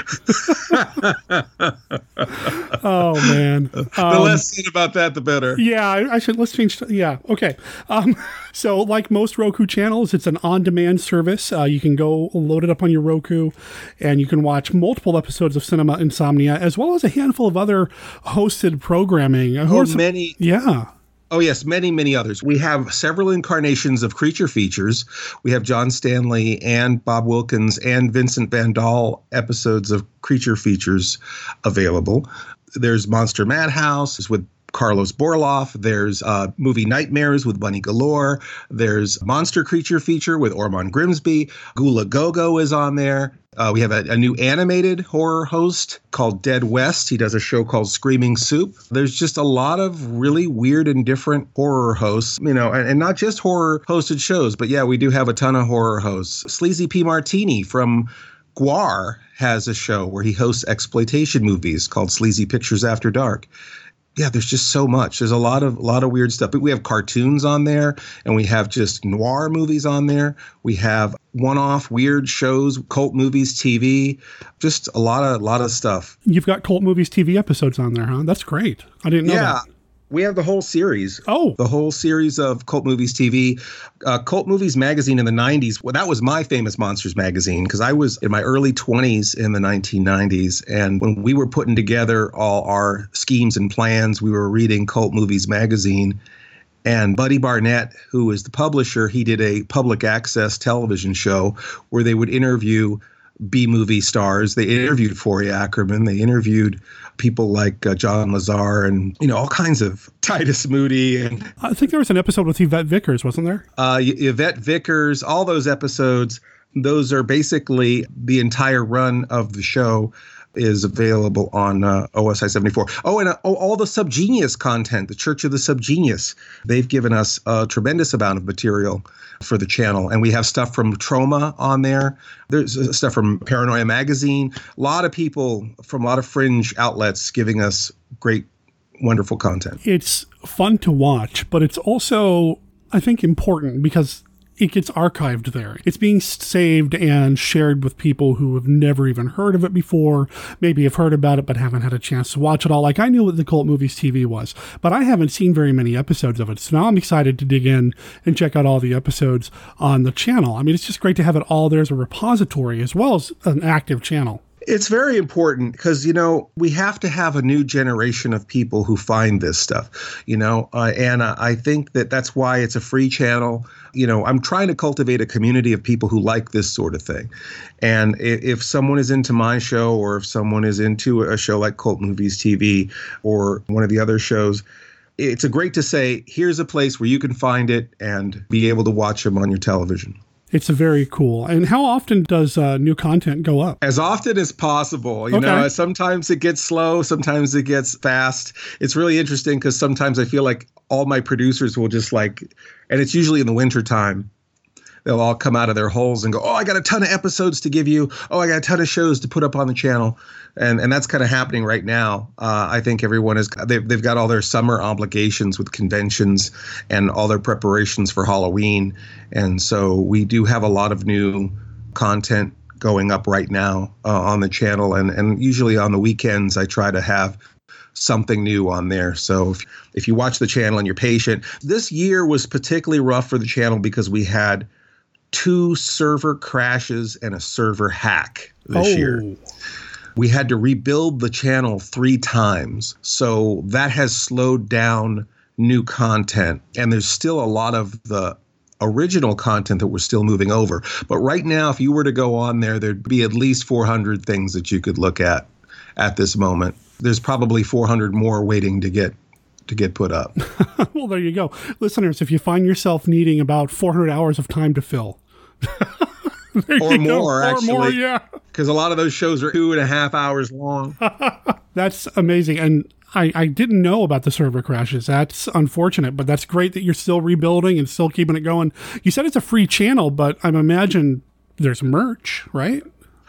oh, man. the less said about that, the better. Yeah, I, I should. Let's change. Yeah, okay. Um, so, like most Roku channels, it's an on demand service. Uh, you can go load it up on your Roku and you can watch multiple episodes of Cinema Insomnia as well as a handful of other hosted programming. Oh, many. Yeah. Oh, yes, many, many others. We have several incarnations of creature features. We have John Stanley and Bob Wilkins and Vincent Van Dahl episodes of creature features available. There's Monster Madhouse with Karlos Borloff. There's uh, movie Nightmares with Bunny Galore. There's Monster Creature feature with Ormond Grimsby. Ghoul A Go-Go is on there. Uh, we have a, a, new animated horror host called Dead West. He does a show called Screaming Soup. There's just a lot of really weird and different horror hosts, you know, and, and not just horror hosted shows, but yeah, we do have a ton of horror hosts. Sleazy P. Martini from GWAR has a show where he hosts exploitation movies called Sleazy Pictures After Dark yeah, there's just so much. There's a lot of a lot of weird stuff. But we have cartoons on there, and we have just noir movies on there. We have one-off weird shows, cult movies, TV, just a lot of a lot of stuff. You've got cult movies, TV episodes on there, huh? That's great. I didn't know yeah. that. We have the whole series. Oh, the whole series of Cult Movies TV, uh, Cult Movies magazine in the '90s. Well, that was my famous Monsters magazine because I was in my early 20s in the 1990s, and when we were putting together all our schemes and plans, we were reading Cult Movies magazine. And Buddy Barnett, who was the publisher, he did a public access television show where they would interview B movie stars. They interviewed Forry Ackerman. They interviewed people like uh, John Lazar and you know all kinds of Titus Moede and I think there was an episode with Yvette Vickers, wasn't there? uh, Y- Yvette Vickers. All those episodes. Those are basically the entire run of the show is available on uh, OSI 74. Oh, and uh, oh, all the Subgenius content, the Church of the Subgenius. They've given us a tremendous amount of material for the channel. And we have stuff from Troma on there. There's uh, stuff from Paranoia Magazine. A lot of people from a lot of fringe outlets giving us great, wonderful content. It's fun to watch, but it's also, I think, important because it gets archived there. It's being saved and shared with people who have never even heard of it before, maybe have heard about it but haven't had a chance to watch it all. Like I knew what the Cult Movies TV was, but I haven't seen very many episodes of it. So now I'm excited to dig in and check out all the episodes on the channel. I mean, it's just great to have it all there as a repository as well as an active channel. It's very important because, you know, we have to have a new generation of people who find this stuff, you know, uh, and uh, I think that that's why it's a free channel. You know, I'm trying to cultivate a community of people who like this sort of thing. And if someone is into my show or if someone is into a show like Cult Movies TV or one of the other shows, it's a great to say, here's a place where you can find it and be able to watch them on your television. It's very cool. And how often does uh, new content go up? as often as possible. You Okay. know, sometimes it gets slow, sometimes it gets fast. It's really interesting because sometimes I feel like all my producers will just like, and it's usually in the winter time. They'll all come out of their holes and go, "Oh, I got a ton of episodes to give you. Oh, I got a ton of shows to put up on the channel," and and that's kind of happening right now. Uh, I think everyone is they've they've got all their summer obligations with conventions and all their preparations for Halloween, and so we do have a lot of new content going up right now uh, on the channel and and usually on the weekends I try to have something new on there. So if, if you watch the channel and you're patient, this year was particularly rough for the channel because we had two server crashes and a server hack this year. Oh. We had to rebuild the channel 3 times. So that has slowed down new content and there's still a lot of the original content that we're still moving over. But right now, if you were to go on there, there'd be at least 400 things that you could look at at this moment. There's probably 400 more waiting to get to get put up. well, there you go. Listeners, if you find yourself needing about 400 hours of time to fill, or go. more, Or actually. more, yeah. Because a lot of those shows are two and a half hours long. That's amazing. And I, I didn't know about the server crashes. That's unfortunate, but that's great that you're still rebuilding and still keeping it going. You said it's a free channel, but I'm imagine there's merch, right?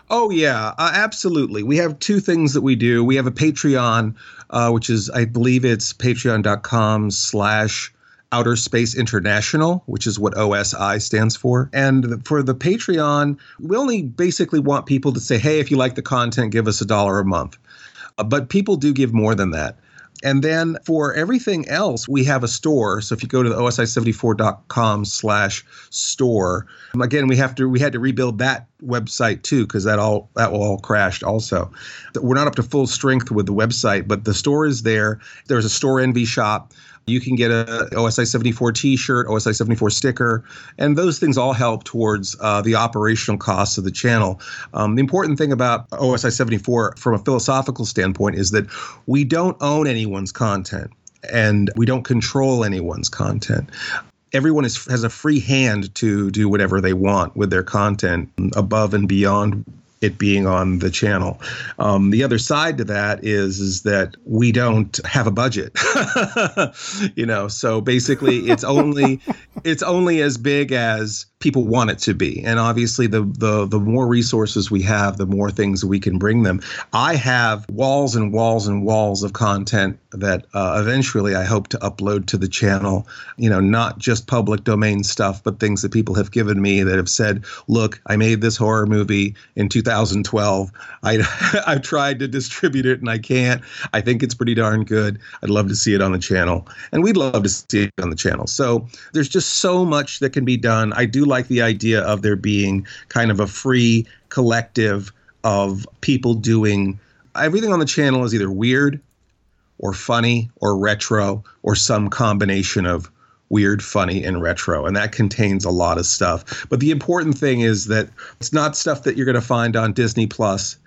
Oh yeah, uh, absolutely. We have two things that we do. We have a Patreon, uh, which is I believe it's patreon.com slash outer space international, which is what OSI stands for. And for the Patreon, we only basically want people to say, hey, if you like the content, give us a dollar a month. Uh, but people do give more than that. And then for everything else, we have a store. So if you go to the osi74.com slash store, um, again, we have to we had to rebuild that website too because that all that all crashed also. We're not up to full strength with the website, but the store is there. There's a Storenvy shop. You can get a OSI 74 T-shirt, OSI 74 sticker, and those things all help towards uh, the operational costs of the channel. Um, the important thing about OSI 74, from a philosophical standpoint, is that we don't own anyone's content and we don't control anyone's content. Everyone is, has a free hand to do whatever they want with their content above and beyond it being on the channel. Um, the other side to that is is that we don't have a budget. you know, so basically it's only it's only as big as people want it to be. And obviously the the the more resources we have, the more things we can bring them. I have walls and walls and walls of content that uh, eventually I hope to upload to the channel, you know, not just public domain stuff, but things that people have given me that have said, "Look, I made this horror movie in 2012. I I've tried to distribute it and I can't. I think it's pretty darn good. I'd love to see it on the channel, and we'd love to see it on the channel. So there's just so much that can be done. I do like the idea of there being kind of a free collective of people doing everything on the channel is either weird or funny or retro or some combination of weird, funny, and retro. And that contains a lot of stuff. But the important thing is that it's not stuff that you're going to find on Disney Plus.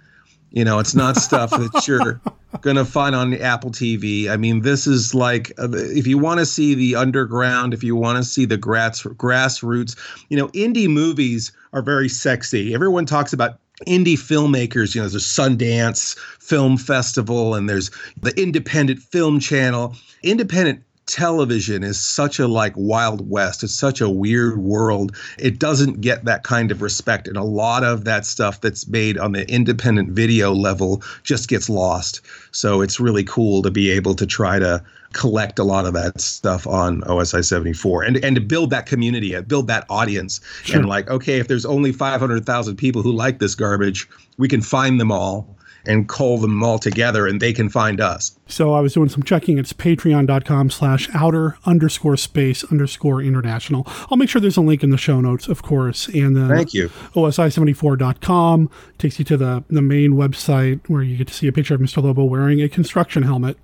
You know, it's not stuff that you're going to find on Apple TV. I mean, this is like uh, if you want to see the underground, if you want to see the grass grassroots, you know, indie movies are very sexy. Everyone talks about indie filmmakers. You know, there's a Sundance Film Festival and there's the Independent Film Channel. Independent television is such a like wild west it's such a weird world it doesn't get that kind of respect and a lot of that stuff that's made on the independent video level just gets lost so it's really cool to be able to try to collect a lot of that stuff on OSI 74 and and to build that community uh, build that audience sure. and like okay if there's only 500,000 people who like this garbage we can find them all and call them all together and they can find us. So I was doing some checking. It's patreon.com slash outer underscore space underscore international. I'll make sure there's a link in the show notes, of course. And then Thank you. OSI74.com takes you to the, the main website where you get to see a picture of Mr. Lobo wearing a construction helmet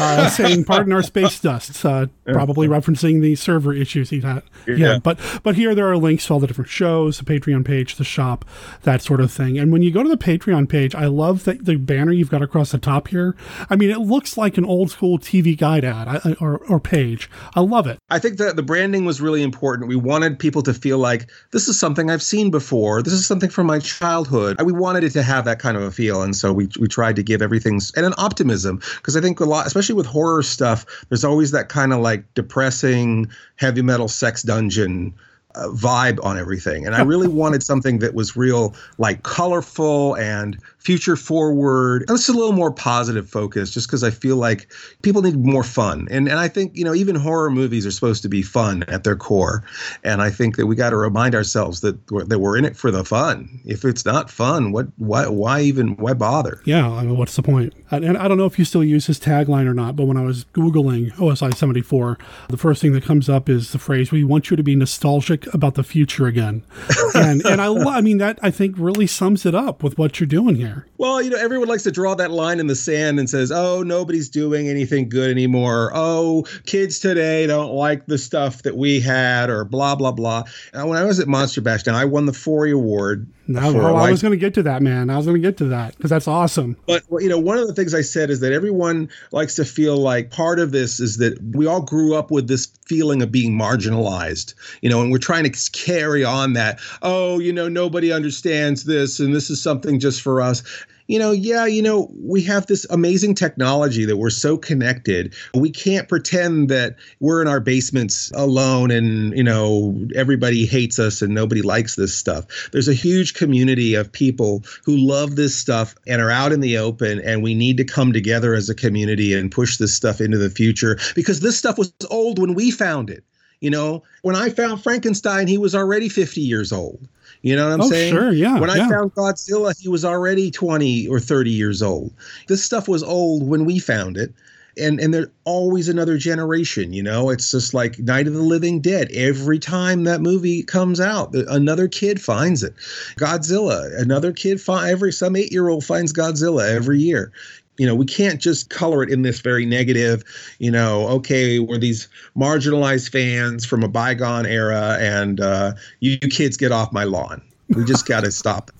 uh, saying, pardon our space dust, uh, probably referencing the server issues he's had. Yeah. yeah. But, but here there are links to all the different shows, the Patreon page, the shop, that sort of thing. And when you go to the Patreon page, I love that the banner you've got across the top here. I mean, it looks like an old school TV guide ad or, or page. I love it. I think that the branding was really important. We wanted people to feel like this is something I've seen before. This is something from my childhood. We wanted it to have that kind of a feel. And so we, we tried to give everything and an optimism because I think a lot, especially with horror stuff, there's always that kind of like depressing heavy metal sex dungeon uh, vibe on everything. And I really wanted something that was real, like colorful and future forward. It's a little more positive focus just because I feel like people need more fun. And and I think, you know, even horror movies are supposed to be fun at their core. And I think that we got to remind ourselves that we're, that we're in it for the fun. If it's not fun, what why why even why bother? Yeah, I mean, what's the point? And I don't know if you still use his tagline or not, but when I was googling OSI 74, the first thing that comes up is the phrase "We want you to be nostalgic about the future again." and and I I mean that I think really sums it up with what you're doing here there. Well, you know, everyone likes to draw that line in the sand and says, "Oh, nobody's doing anything good anymore. Oh, kids today don't like the stuff that we had," or blah blah blah. Now, when I was at Monster Bash, now I won the Forry Award no, well, oh, I was going to get to that, man. I was going to get to that because that's awesome. But you know, one of the things I said is that everyone likes to feel like part of this is that we all grew up with this feeling of being marginalized, you know, and we're trying to carry on that. Oh, you know, nobody understands this, and this is something just for us you know, yeah, you know, we have this amazing technology that we're so connected. We can't pretend that we're in our basements alone and, you know, everybody hates us and nobody likes this stuff. There's a huge community of people who love this stuff and are out in the open, and we need to come together as a community and push this stuff into the future because this stuff was old when we found it. You know, when I found Frankenstein, he was already 50 years old. You know what I'm oh, saying? Sure, yeah. When yeah. I found Godzilla, he was already 20 or 30 years old. This stuff was old when we found it. And and there's always another generation, you know. It's just like Night of the Living Dead. Every time that movie comes out, another kid finds it. Godzilla, another kid find every some eight year old finds Godzilla every year you know we can't just color it in this very negative you know okay we're these marginalized fans from a bygone era and uh, you, you kids get off my lawn we just got to stop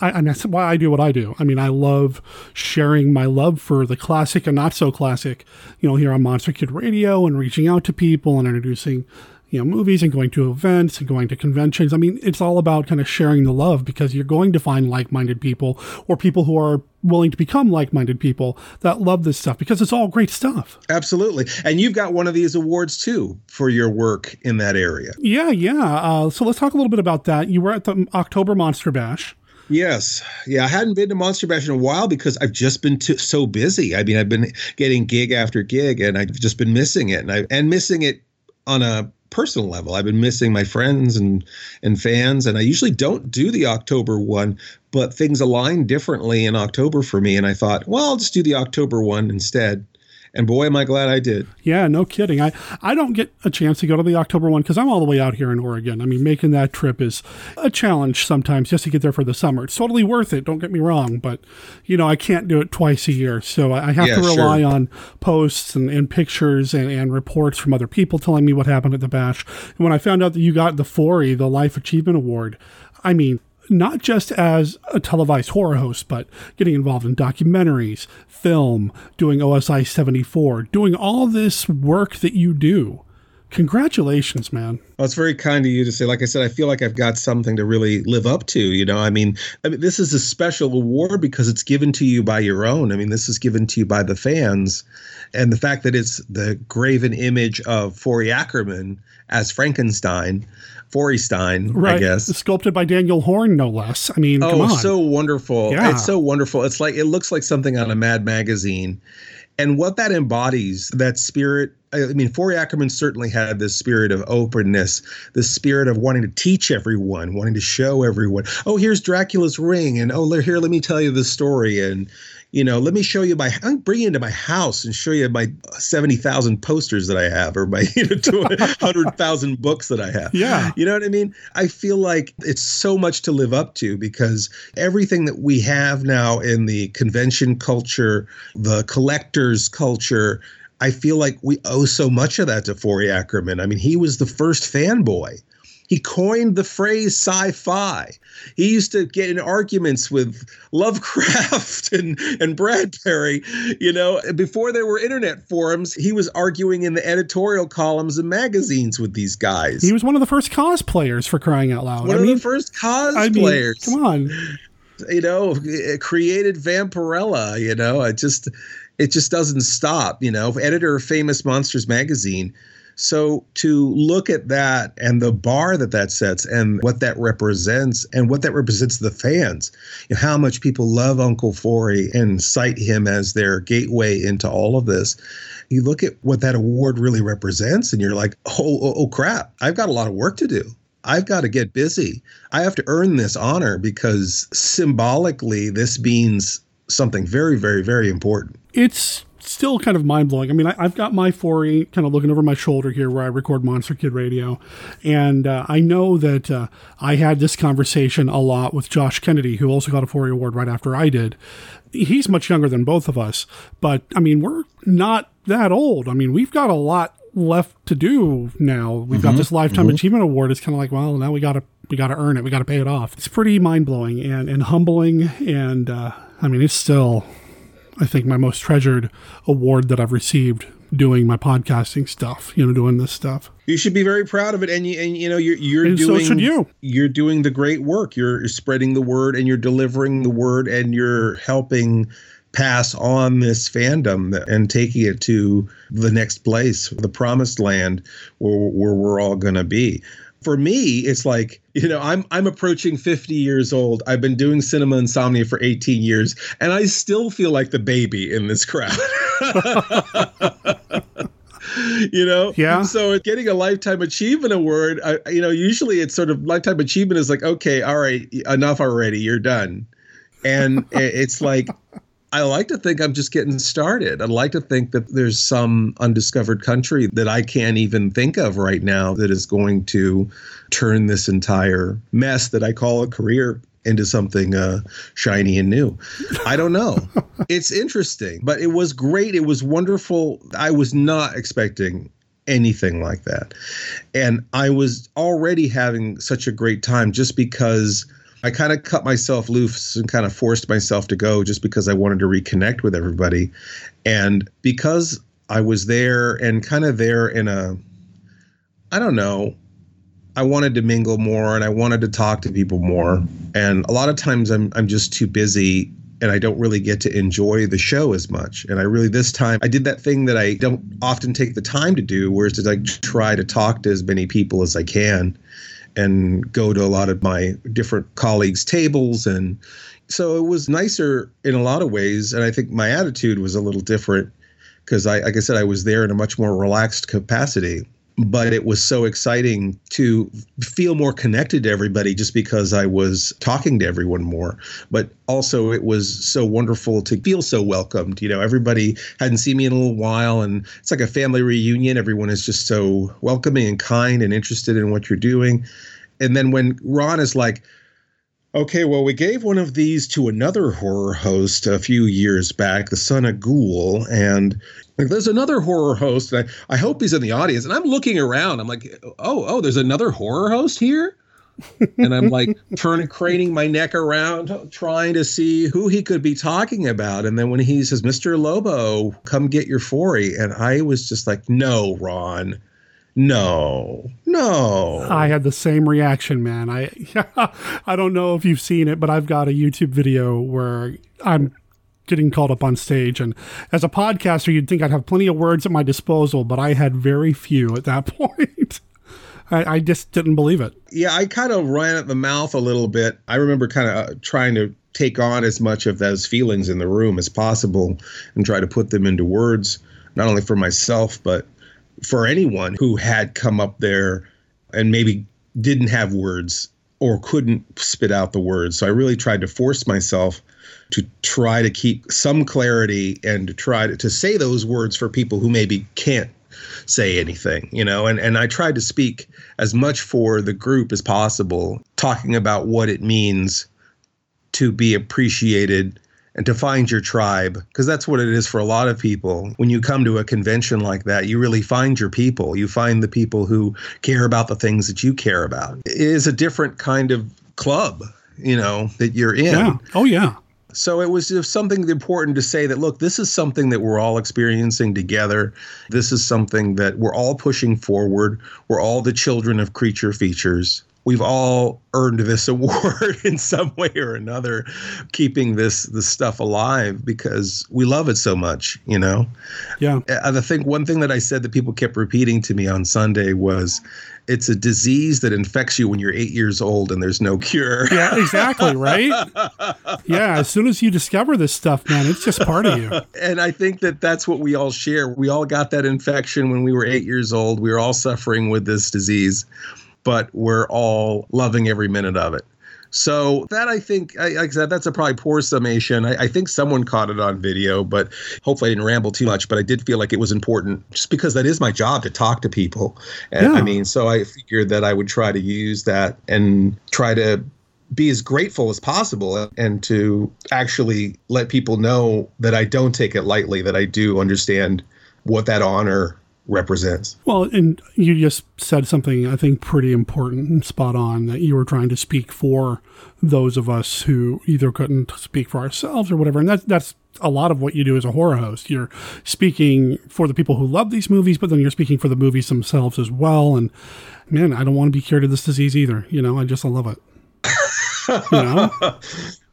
I, and that's why I do what I do. I mean, I love sharing my love for the classic and not so classic, you know, here on Monster Kid Radio and reaching out to people and introducing you know movies and going to events and going to conventions. I mean, it's all about kind of sharing the love because you're going to find like-minded people or people who are willing to become like-minded people that love this stuff because it's all great stuff. Absolutely, and you've got one of these awards too for your work in that area. Yeah, yeah. Uh, so let's talk a little bit about that. You were at the October Monster Bash. Yes. Yeah. I hadn't been to Monster Bash in a while because I've just been too, so busy. I mean, I've been getting gig after gig and I've just been missing it and I and missing it on a personal level. I've been missing my friends and and fans, and I usually don't do the October one, but things align differently in October for me, and I thought, well, I'll just do the October one instead. And boy, am I glad I did. Yeah, no kidding. I, I don't get a chance to go to the October one because I'm all the way out here in Oregon. I mean, making that trip is a challenge sometimes just to get there for the summer. It's totally worth it, don't get me wrong, but, you know, I can't do it twice a year. So I have Yeah, to rely sure. on posts and, and pictures and, and reports from other people telling me what happened at the bash. And when I found out that you got the Forry, the Life Achievement Award, I mean, not just as a televised horror host, but getting involved in documentaries, film, doing OSI 74, doing all this work that you do. Congratulations, man. Well, it's very kind of you to say. Like I said, I feel like I've got something to really live up to. You know, I mean, I mean, this is a special award because it's given to you by your own. I mean, this is given to you by the fans, and the fact that it's the graven image of Forry Ackerman as Frankenstein, Forry Stein, Right. I guess. Sculpted by Daniel Horne, no less. I mean, come Oh, on. so wonderful. Yeah. It's so wonderful. It's like it looks like something on a Mad magazine. And what that embodies, that spirit, I mean, Forry Ackerman certainly had this spirit of openness, this spirit of wanting to teach everyone, wanting to show everyone, oh, here's Dracula's ring, and oh, here, let me tell you the story, and you know, let me show you my, I'll bring you into my house and show you my 70,000 posters that I have or my, you know, 200,000 books that I have. Yeah. You know what I mean? I feel like it's so much to live up to because everything that we have now in the convention culture, the collectors culture, I feel like we owe so much of that to Forry Ackerman. I mean, he was the first fanboy. He coined the phrase sci-fi. He used to get in arguments with Lovecraft and, and Bradbury. You know, before there were internet forums, he was arguing in the editorial columns of magazines with these guys. He was one of the first cosplayers for crying out loud. One I of mean, the first I mean, cosplayers. come on. You know, it created Vampirella. You know, it just it just doesn't stop. You know, editor of Famous Monsters magazine. So to look at that and the bar that that sets and what that represents and what that represents the fans, you know, how much people love Uncle Forry and cite him as their gateway into all of this. You look at what that award really represents, and you're like, oh, oh, oh crap, I've got a lot of work to do. I've got to get busy. I have to earn this honor because symbolically, this means something very, very, very important. it's still kind of mind blowing. I mean, I, I've got my Forry kind of looking over my shoulder here where I record Monster Kid Radio. And uh, I know that uh, I had this conversation a lot with Josh Kennedy, who also got a Forry Award right after I did. He's much younger than both of us, but I mean, we're not that old. I mean, we've got a lot left to do now. We've got Mhm, this Lifetime mhm. Achievement Award. It's kind of like, well, now we got to we got to earn it. We got to pay it off. It's pretty mind blowing and and humbling. And uh, I mean, it's still I think my most treasured award that I've received doing my podcasting stuff, you know, doing this stuff. You should be very proud of it, and you and you know you're you're And so doing should you. you're doing the great work. You're, you're spreading the word, and you're delivering the word, and you're helping pass on this fandom and taking it to the next place, the promised land, where where we're all going to be. For me, it's like you know I'm I'm approaching 50 years old. I've been doing cinema insomnia for 18 years, and I still feel like the baby in this crowd. you know yeah so getting a lifetime achievement award I, you know usually it's sort of lifetime achievement is like okay all right enough already you're done and it's like i like to think i'm just getting started i'd like to think that there's some undiscovered country that i can't even think of right now that is going to turn this entire mess that i call a career into something uh, shiny and new. I don't know. it's interesting, but it was great. It was wonderful. I was not expecting anything like that. And I was already having such a great time just because I kind of cut myself loose and kind of forced myself to go just because I wanted to reconnect with everybody. And because I was there and kind of there in a, I don't know, I wanted to mingle more and I wanted to talk to people more. And a lot of times I'm I'm just too busy and I don't really get to enjoy the show as much. And I really this time I did that thing that I don't often take the time to do, whereas to like try to talk to as many people as I can and go to a lot of my different colleagues' tables. And so it was nicer in a lot of ways. And I think my attitude was a little different because I like I said I was there in a much more relaxed capacity but it was so exciting to feel more connected to everybody just because I was talking to everyone more. But also, it was so wonderful to feel so welcomed. You know, everybody hadn't seen me in a little while, and it's like a family reunion. Everyone is just so welcoming and kind and interested in what you're doing. And then when Ron is like, Okay, well, we gave one of these to another horror host a few years back, the son of Ghoul, and like, there's another horror host. And I, I hope he's in the audience. And I'm looking around. I'm like, oh, oh, there's another horror host here. and I'm like turning, craning my neck around, trying to see who he could be talking about. And then when he says, "Mr. Lobo, come get your Forry," and I was just like, "No, Ron, no, no." I had the same reaction, man. I I don't know if you've seen it, but I've got a YouTube video where I'm getting called up on stage. And as a podcaster, you'd think I'd have plenty of words at my disposal, but I had very few at that point. I, I, just didn't believe it. Yeah, I kind of ran at the mouth a little bit. I remember kind of uh, trying to take on as much of those feelings in the room as possible and try to put them into words, not only for myself, but for anyone who had come up there and maybe didn't have words or couldn't spit out the words. So I really tried to force myself to try to keep some clarity and to try to, to say those words for people who maybe can't say anything, you know, and, and I tried to speak as much for the group as possible, talking about what it means to be appreciated and to find your tribe because that's what it is for a lot of people when you come to a convention like that you really find your people you find the people who care about the things that you care about it is a different kind of club you know that you're in yeah. oh yeah so it was just something important to say that look, this is something that we're all experiencing together. This is something that we're all pushing forward. We're all the children of creature features we've all earned this award in some way or another keeping this this stuff alive because we love it so much you know? Yeah. Uh, I think one thing that i said that people kept repeating to me on sunday was it's a disease that infects you when you're eight years old and there's no cure. Yeah exactly right? Yeah as soon as you discover this stuff man it's just part of you. And i think that that's what we all share. We all got that infection when we were eight years old. We were all suffering with this disease but we're all loving every minute of it. So that I think, like I said, that's a probably poor summation. I, I, think someone caught it on video, but hopefully I didn't ramble too much. But I did feel like it was important just because that is my job to talk to people. And yeah. I mean, so I figured that I would try to use that and try to be as grateful as possible and to actually let people know that I don't take it lightly, that I do understand what that honor represents. Well, and you just said something I think pretty important and spot on that you were trying to speak for those of us who either couldn't speak for ourselves or whatever. And that's that's a lot of what you do as a horror host. You're speaking for the people who love these movies, but then you're speaking for the movies themselves as well. And man, I don't want to be cured of this disease either. You know, I just I love it. you know?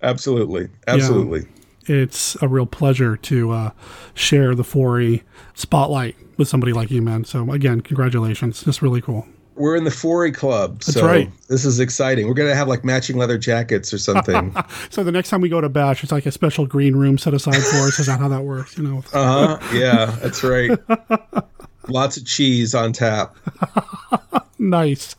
Absolutely. Absolutely. Yeah, it's a real pleasure to uh, share the 4E spotlight with somebody like you, man. So again, congratulations. Just really cool. We're in the 4E Club. That's so right. This is exciting. We're going to have like matching leather jackets or something. so the next time we go to Bash, it's like a special green room set aside for us. Is that how that works? You know? uh huh. Yeah, that's right. Lots of cheese on tap. nice.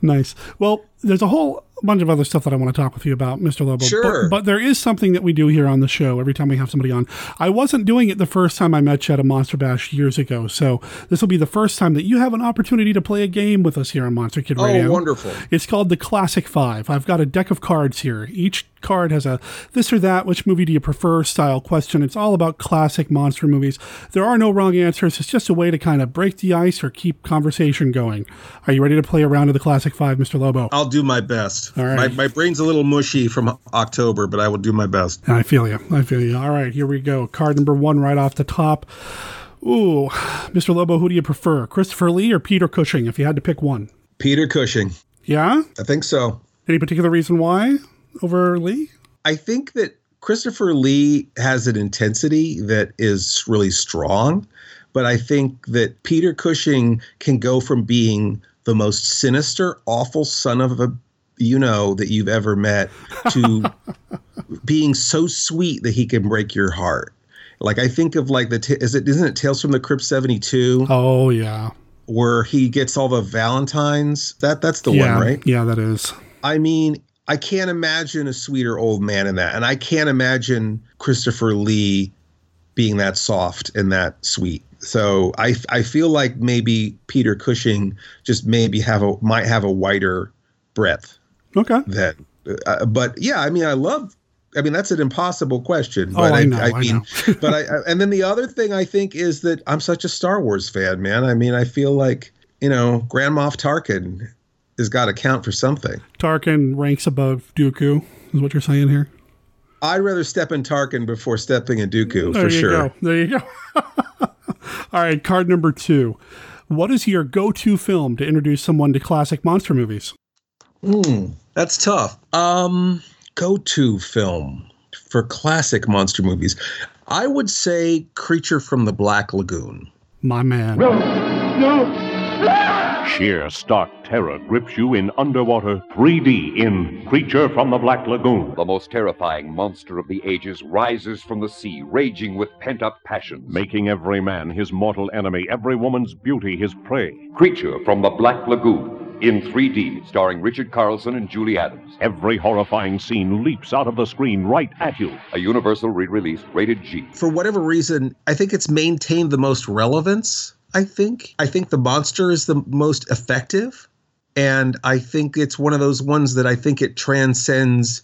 Nice. Well, there's a whole bunch of other stuff that I want to talk with you about, Mr. Lobo. Sure. But, but, there is something that we do here on the show every time we have somebody on. I wasn't doing it the first time I met you at a Monster Bash years ago, so this will be the first time that you have an opportunity to play a game with us here on Monster Kid oh, Radio. Oh, wonderful. It's called the Classic Five. I've got a deck of cards here. Each card has a this or that, which movie do you prefer style question. It's all about classic monster movies. There are no wrong answers. It's just a way to kind of break the ice or keep conversation going. Are you ready to play a round of the Classic Five, Mr. Lobo? I'll do my best. All right. My, my brain's a little mushy from October, but I will do my best. I feel you. I feel you. All right, here we go. Card number one right off the top. Ooh, Mr. Lobo, who do you prefer, Christopher Lee or Peter Cushing? If you had to pick one, Peter Cushing. Yeah, I think so. Any particular reason why over Lee? I think that Christopher Lee has an intensity that is really strong, but I think that Peter Cushing can go from being the most sinister, awful son of a you know that you've ever met to being so sweet that he can break your heart. Like I think of like the t- is it isn't it Tales from the Crypt 72? Oh yeah where he gets all the Valentines. That that's the yeah, one, right? Yeah, that is. I mean, I can't imagine a sweeter old man in that, and I can't imagine Christopher Lee being that soft and that sweet. So I I feel like maybe Peter Cushing just maybe have a might have a wider breadth. Okay. That, uh, but yeah, I mean, I love. I mean, that's an impossible question. Oh, But I know, I mean, know. but I, I and then the other thing I think is that I'm such a Star Wars fan, man. I mean, I feel like you know, Grand Moff Tarkin has got to count for something. Tarkin ranks above Dooku, is what you're saying here. I'd rather step in Tarkin before stepping in Dooku There for sure. go. There you go. All right, card number two. What is your go-to film to introduce someone to classic monster movies? Hmm, that's tough. Um, go-to film for classic monster movies. I would say Creature from the Black Lagoon. My man. Sheer stark terror grips you in underwater 3D in Creature from the Black Lagoon. The most terrifying monster of the ages rises from the sea, raging with pent up passions. Making every man his mortal enemy, every woman's beauty his prey. Creature from the Black Lagoon in 3D, starring Richard Carlson and Julie Adams. Every horrifying scene leaps out of the screen right at you. A Universal re release rated G. For whatever reason, I think it's maintained the most relevance. I think. I think the monster is the most effective. And I think it's one of those ones that I think it transcends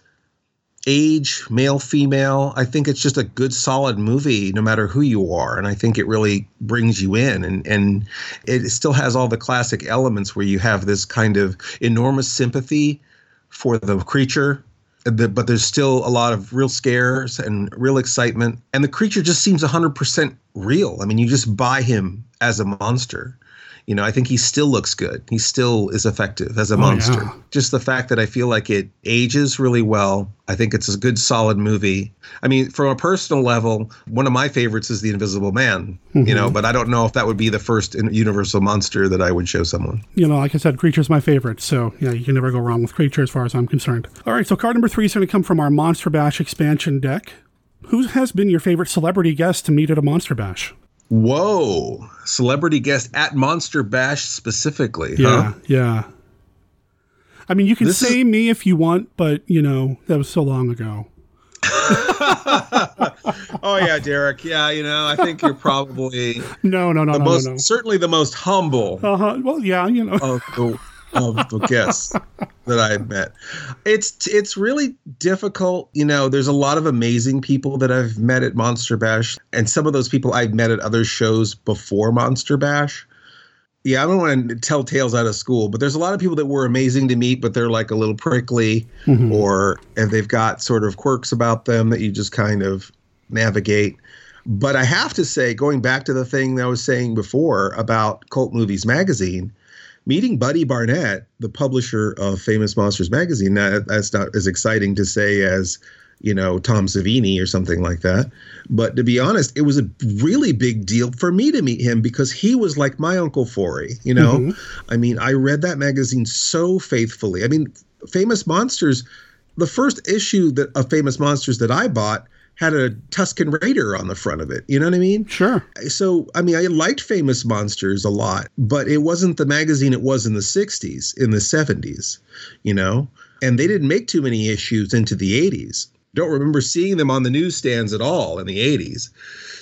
age, male, female. I think it's just a good, solid movie, no matter who you are. And I think it really brings you in. And, and it still has all the classic elements where you have this kind of enormous sympathy for the creature. But there's still a lot of real scares and real excitement. And the creature just seems 100% real. I mean, you just buy him as a monster. You know, I think he still looks good. He still is effective as a Oh, monster. yeah. Just the fact that I feel like it ages really well. I think it's a good, solid movie. I mean, from a personal level, one of my favorites is The Invisible Man. You know, Mhm. but I don't know if that would be the first Universal monster that I would show someone. You know, like I said, Creature's my favorite, so yeah, you can never go wrong with Creature as far as I'm concerned. All right, so card number three is going to come from our Monster Bash expansion deck. Who has been your favorite celebrity guest to meet at a Monster Bash? Whoa, celebrity guest at Monster Bash specifically, Yeah, huh? yeah. I mean, you can This say me if you want, but you know that was so long ago. oh yeah, Derek. Yeah, you know, I think you're probably No, no, no, the no, most, no, no. certainly the most humble Uh huh. Well, yeah, you know. Of the guests that I've met. It's it's really difficult. You know, there's a lot of amazing people that I've met at Monster Bash, and some of those people I've met at other shows before Monster Bash. Yeah, I don't want to tell tales out of school, but there's a lot of people that were amazing to meet, but they're like a little prickly, Mhm. or if they've got sort of quirks about them that you just kind of navigate. But I have to say, going back to the thing that I was saying before about Cult Movies Magazine, meeting Buddy Barnett, the publisher of Famous Monsters Magazine, that, that's not as exciting to say as, you know, Tom Savini or something like that. But to be honest, it was a really big deal for me to meet him because he was like my Uncle Forry, you know? Mhm. I mean, I read that magazine so faithfully. I mean, Famous Monsters, the first issue that of Famous Monsters that I bought had a Tusken Raider on the front of it. You know what I mean? Sure. So, I mean, I liked Famous Monsters a lot, but it wasn't the magazine it was in the 60s, in the 70s, you know? And they didn't make too many issues into the 80s. Don't remember seeing them on the newsstands at all in the 80s.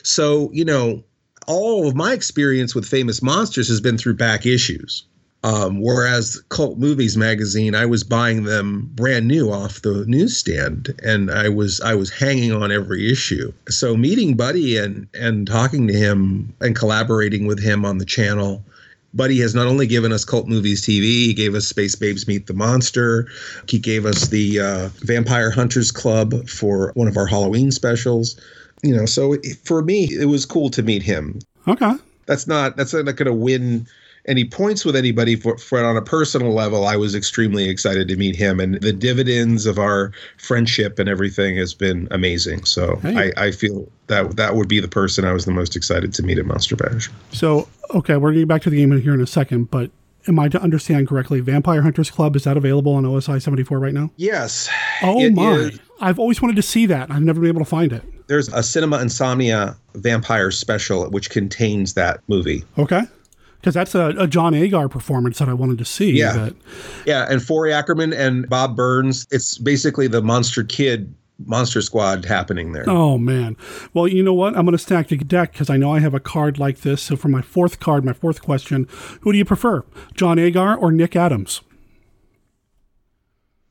So, you know, all of my experience with Famous Monsters has been through back issues. Um, whereas Cult Movies magazine, I was buying them brand new off the newsstand, and I was I was hanging on every issue. So meeting Buddy and and talking to him and collaborating with him on the channel, Buddy has not only given us Cult Movies TV, he gave us Space Babes Meet the Monster, he gave us the uh, Vampire Hunters Club for one of our Halloween specials. You know, so for me, it was cool to meet him Okay. that's not that's not going to win any points with anybody for, for on a personal level i was extremely excited to meet him and the dividends of our friendship and everything has been amazing so Hey. I, I feel that that would be the person i was the most excited to meet at monster bash So, okay, we're going to get back to the game here in a second, but am I to understand correctly? Vampire Hunters Club, is that available on OSI 74 right now? yes Oh, my. is- I've always wanted to see that. I've never been able to find it. there's a cinema insomnia vampire special which contains that movie Okay. Because that's a, a, John Agar performance that I wanted to see. Yeah, but. yeah, and Forry Ackerman and Bob Burns. It's basically the Monster Kid Monster Squad happening there. Oh man. Well, you know what? I'm going to stack the deck because I know I have a card like this. So for my fourth card, my fourth question, who do you prefer, John Agar or Nick Adams?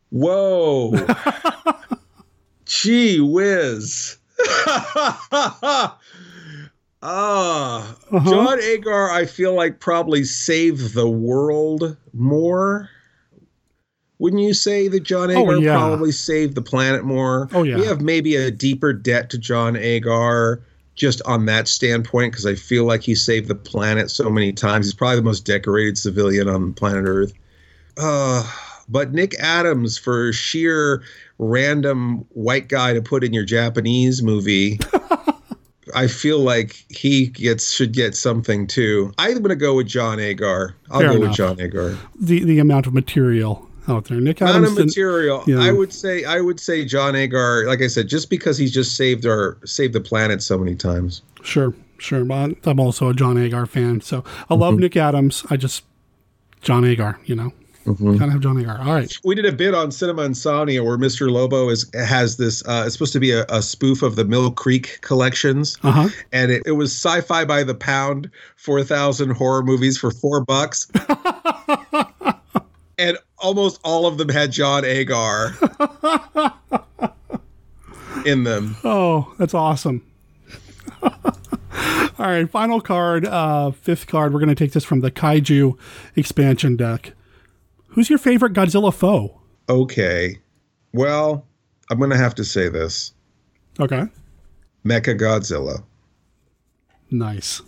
Whoa. Gee whiz. Ah, uh, uh-huh. John Agar, I feel like probably saved the world more. Wouldn't you say that John Agar oh, yeah. probably saved the planet more? Oh yeah. We have maybe a deeper debt to John Agar just on that standpoint because I feel like he saved the planet so many times. He's probably the most decorated civilian on planet Earth. Uh, but Nick Adams for sheer random white guy to put in your Japanese movie. I feel like he gets should get something too. I'm going to go with John Agar. I'll Fair go enough. with John Agar. The the amount of material out there, Nick Adams. Amount of material. Yeah. I would say I would say John Agar. Like I said, just because he's just saved our saved the planet so many times. Sure, sure. I'm also a John Agar fan, so I love mm-hmm. Nick Adams. I just John Agar. You know. Mm-hmm. Kind of have John Agar. All right. We did a bit on Cinema Insomnia where Mr. Lobo is has this. Uh, it's supposed to be a, a spoof of the Mill Creek collections, uh-huh. and it, it was sci-fi by the pound, four thousand horror movies for four bucks, and almost all of them had John Agar in them. Oh, that's awesome. All right, final card, uh, fifth card. We're going to take this from the Kaiju expansion deck. Who's your favorite Godzilla foe? Okay. Well, I'm going to have to say this. Okay. Mecha Godzilla. Nice.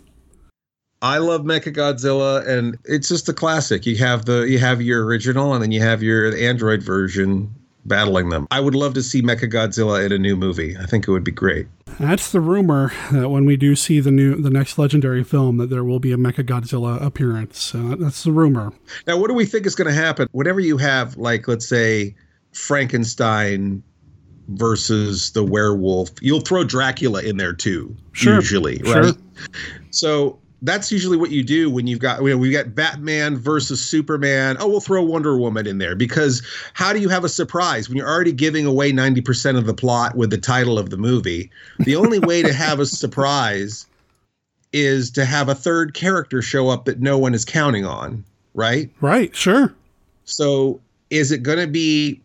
I love Mecha Godzilla, and it's just a classic. You have the you have your original, and then you have your Android version battling them. I would love to see Mecha Godzilla in a new movie. I think it would be great. That's the rumor that when we do see the new the next legendary film that there will be a Mecha Godzilla appearance. Uh, that's the rumor. Now, what do we think is going to happen? Whenever you have like let's say Frankenstein versus the werewolf, you'll throw Dracula in there too. Sure. Usually, right? Sure. So that's usually what you do when you've got you know, we got Batman versus Superman. Oh, we'll throw Wonder Woman in there because how do you have a surprise when you're already giving away 90% of the plot with the title of the movie? The only way to have a surprise is to have a third character show up that no one is counting on, right? Right, sure. So, is it going to be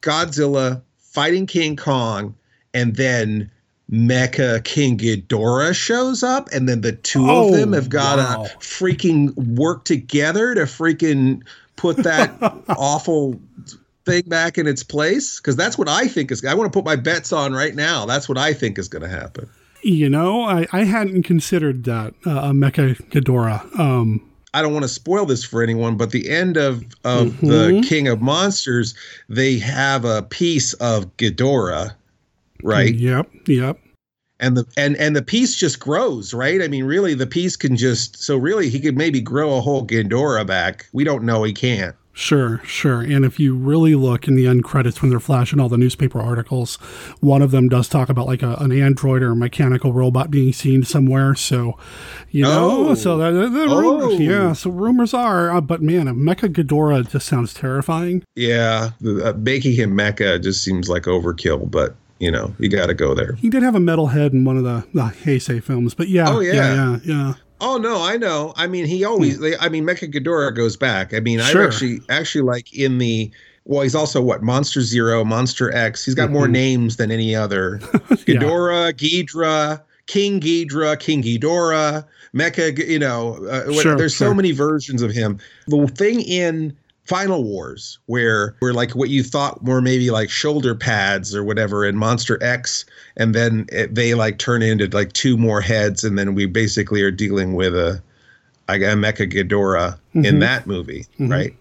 Godzilla fighting King Kong and then Mecha King Ghidorah shows up, and then the two oh, of them have got to wow. freaking work together to freaking put that awful thing back in its place. Because that's what I think is. I want to put my bets on right now. That's what I think is going to happen. You know, I, I hadn't considered that uh, Mecha Ghidorah. Um, I don't want to spoil this for anyone, but the end of of mm-hmm. the King of Monsters, they have a piece of Ghidorah right? Yep, yep. And the and and the piece just grows, right? I mean, really, the piece can just so really he could maybe grow a whole Ghidorah back. We don't know he can't. Sure, sure. And if you really look in the end credits when they're flashing all the newspaper articles, one of them does talk about like a, an android or a mechanical robot being seen somewhere. So, you know, oh. so the, the, the oh. rumors, yeah. So rumors are, uh, but man, a Mecha Ghidorah just sounds terrifying. Yeah, uh, making him Mecha just seems like overkill, but you know, you got to go there. He did have a metal head in one of the, the Heisei films, but yeah, oh, yeah. yeah, yeah, yeah. Oh no, I know. I mean, he always. Hmm. I mean, Mecha Ghidorah goes back. I mean, sure. I actually actually like in the. Well, he's also what Monster Zero, Monster X. He's got mm-hmm. more names than any other. Ghidorah, yeah. Ghidra, King Ghidra, King Ghidorah, Mecha. You know, uh, sure, there's sure. so many versions of him. The thing in Final Wars, where where like what you thought were maybe like shoulder pads or whatever in Monster X, and then it, they like turn into like two more heads, and then we basically are dealing with a, a Mecha Ghidorah mm-hmm. in that movie, mm-hmm. right?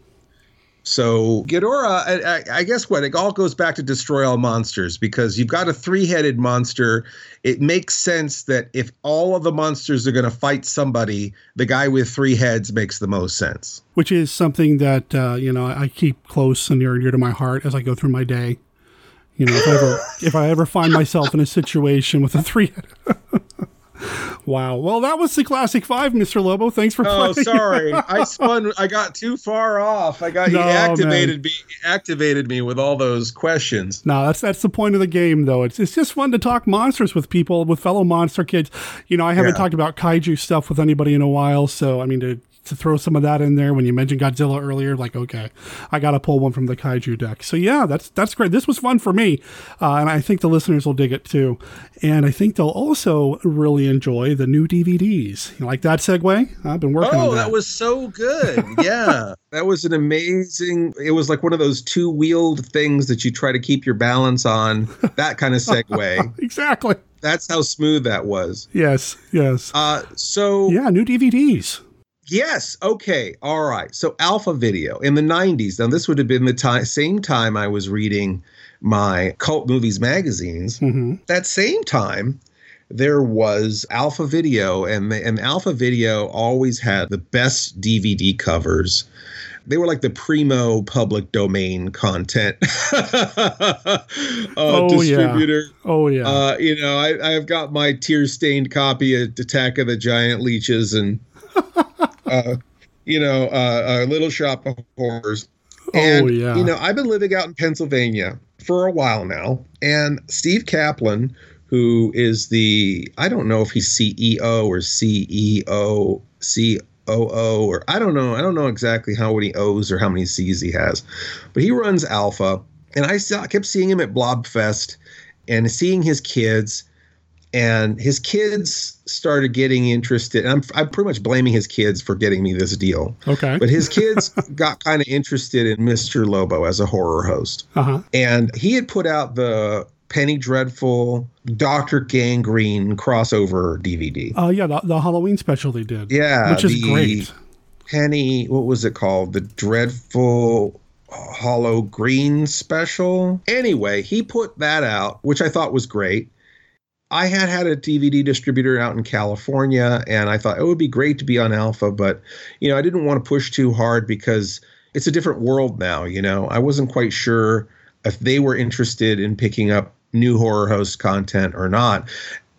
So Ghidorah, I, I, guess what it all goes back to destroy all monsters because you've got a three-headed monster. It makes sense that if all of the monsters are going to fight somebody, the guy with three heads makes the most sense. Which is something that uh, you know I keep close and near and dear to my heart as I go through my day. You know, if I ever if I ever find myself in a situation with a three Wow. Well, that was the classic five, Mr. Lobo. Thanks for Oh, playing. sorry. I spun. I got too far off. I got you No, activated me. Activated me with all those questions. No, that's that's the point of the game, though. It's it's just fun to talk monsters with people, with fellow monster kids. You know, I haven't Yeah. talked about kaiju stuff with anybody in a while, so I mean to to throw some of that in there when you mentioned Godzilla earlier, like okay, I got to pull one from the kaiju deck. So yeah, that's that's great. This was fun for me, uh, and I think the listeners will dig it too. And I think they'll also really enjoy the new DVDs. You like that segue? I've been working Oh, on that was so good. Yeah. that was an amazing it was like one of those two-wheeled things that you try to keep your balance on. That kind of segue. exactly. That's how smooth that was. Yes, yes. Uh so yeah, new DVDs. Yes. Okay. All right. So Alpha Video in the 90s. Now this would have been the time same time I was reading my cult movies magazines. Mm-hmm. That same time there was Alpha Video and the, and Alpha Video always had the best DVD covers. They were like the primo public domain content uh, Oh, yeah. Oh yeah. Uh, you know, I, I've got my tear stained copy of Attack of the Giant Leeches and, uh, you know, uh, Little Shop of Horrors. And, Oh, yeah. you know, I've been living out in Pennsylvania for a while now. And Steve Kaplan, who is the, I don't know if he's CEO or CEO, COO, or I don't know. I don't know exactly how many O's or how many C's he has. But he runs Alpha. And I saw, kept seeing him at Blobfest and seeing his kids and his kids started getting interested. I'm, I'm pretty much blaming his kids for getting me this deal. Okay. But his kids got kind of interested in Mr. Lobo as a horror host. Uh-huh. And he had put out the Penny Dreadful Dr. Gangrene crossover DVD. Uh, yeah, the, the Halloween special they did. Yeah. which is great. Penny, what was it called? The Dreadful Hollow Green special. Anyway, he put that out, which I thought was great. I had had a DVD distributor out in California, and I thought it would be great to be on Alpha, but you know, I didn't want to push too hard because it's a different world now. You know, I wasn't quite sure if they were interested in picking up new horror host content or not.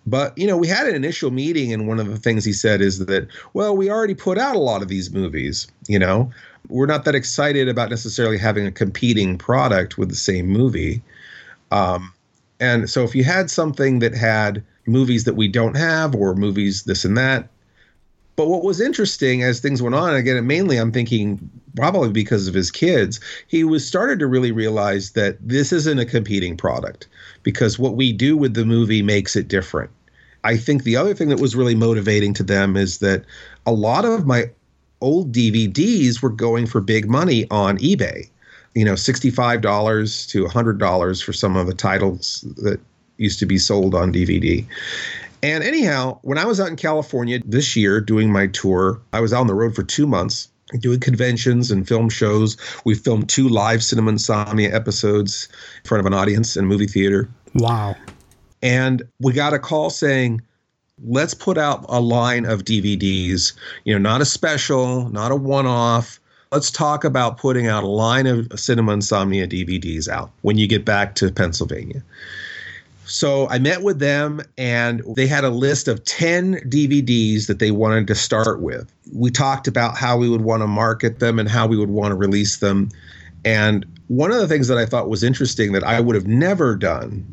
But you know, we had an initial meeting, and one of the things he said is that, well, we already put out a lot of these movies. You know, we're not that excited about necessarily having a competing product with the same movie. Um, and so, if you had something that had movies that we don't have, or movies this and that, but what was interesting as things went on, again, mainly I'm thinking probably because of his kids, he was started to really realize that this isn't a competing product because what we do with the movie makes it different. I think the other thing that was really motivating to them is that a lot of my old DVDs were going for big money on eBay. You know, $65 to $100 for some of the titles that used to be sold on DVD. And anyhow, when I was out in California this year doing my tour, I was out on the road for two months doing conventions and film shows. We filmed two live Cinema Insomnia episodes in front of an audience in a movie theater. Wow. And we got a call saying, let's put out a line of DVDs, you know, not a special, not a one off. Let's talk about putting out a line of Cinema Insomnia DVDs out when you get back to Pennsylvania. So I met with them and they had a list of 10 DVDs that they wanted to start with. We talked about how we would want to market them and how we would want to release them. And one of the things that I thought was interesting that I would have never done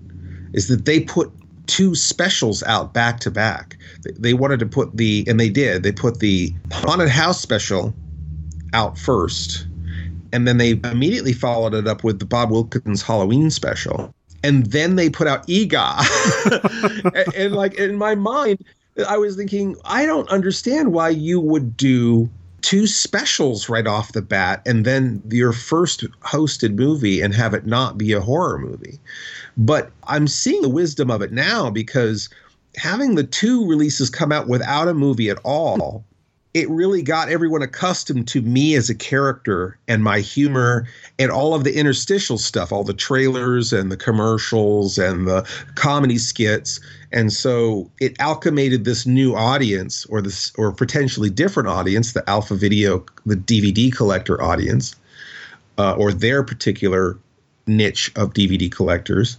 is that they put two specials out back to back. They- wanted to put the, and they did, they put the Haunted House special out first. And then they immediately followed it up with the Bob Wilkins Halloween special. And then they put out Eegah. and, and like in my mind, I was thinking, I don't understand why you would do two specials right off the bat and then your first hosted movie and have it not be a horror movie. But I'm seeing the wisdom of it now because having the two releases come out without a movie at all it really got everyone accustomed to me as a character and my humor and all of the interstitial stuff, all the trailers and the commercials and the comedy skits. And so it alchemated this new audience or this or potentially different audience, the alpha video, the DVD collector audience, uh, or their particular niche of DVD collectors,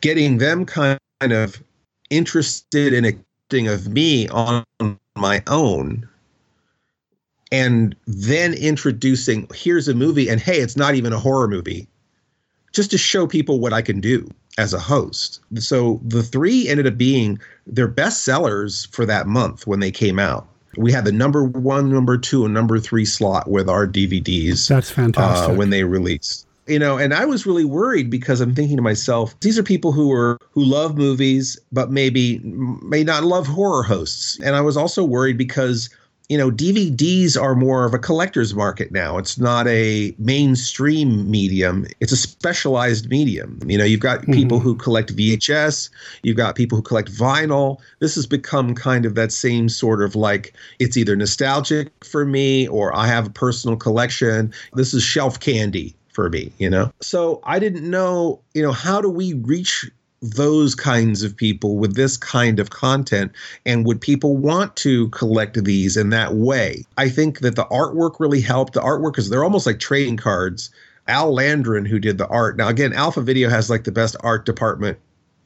getting them kind of interested in acting of me on my own and then introducing here's a movie and hey it's not even a horror movie just to show people what i can do as a host. So the three ended up being their best sellers for that month when they came out. We had the number one number two and number three slot with our dvds That's fantastic. uh, when they released. You know and i was really worried because i'm thinking to myself these are people who are who love movies but maybe may not love horror hosts. And i was also worried because you know dvds are more of a collector's market now. It's not a mainstream medium. It's a specialized medium. You know you've got people mm-hmm. who collect vhs you've got people who collect vinyl. This has become kind of that same sort of like it's either nostalgic for me or i have a personal collection. This is shelf candy for me, you know? So I didn't know, you know, how do we reach those kinds of people with this kind of content and would people want to collect these in that way? I think that the artwork really helped. The artwork is they're almost like trading cards. Al landrin who did the art now again alpha video has like the best art department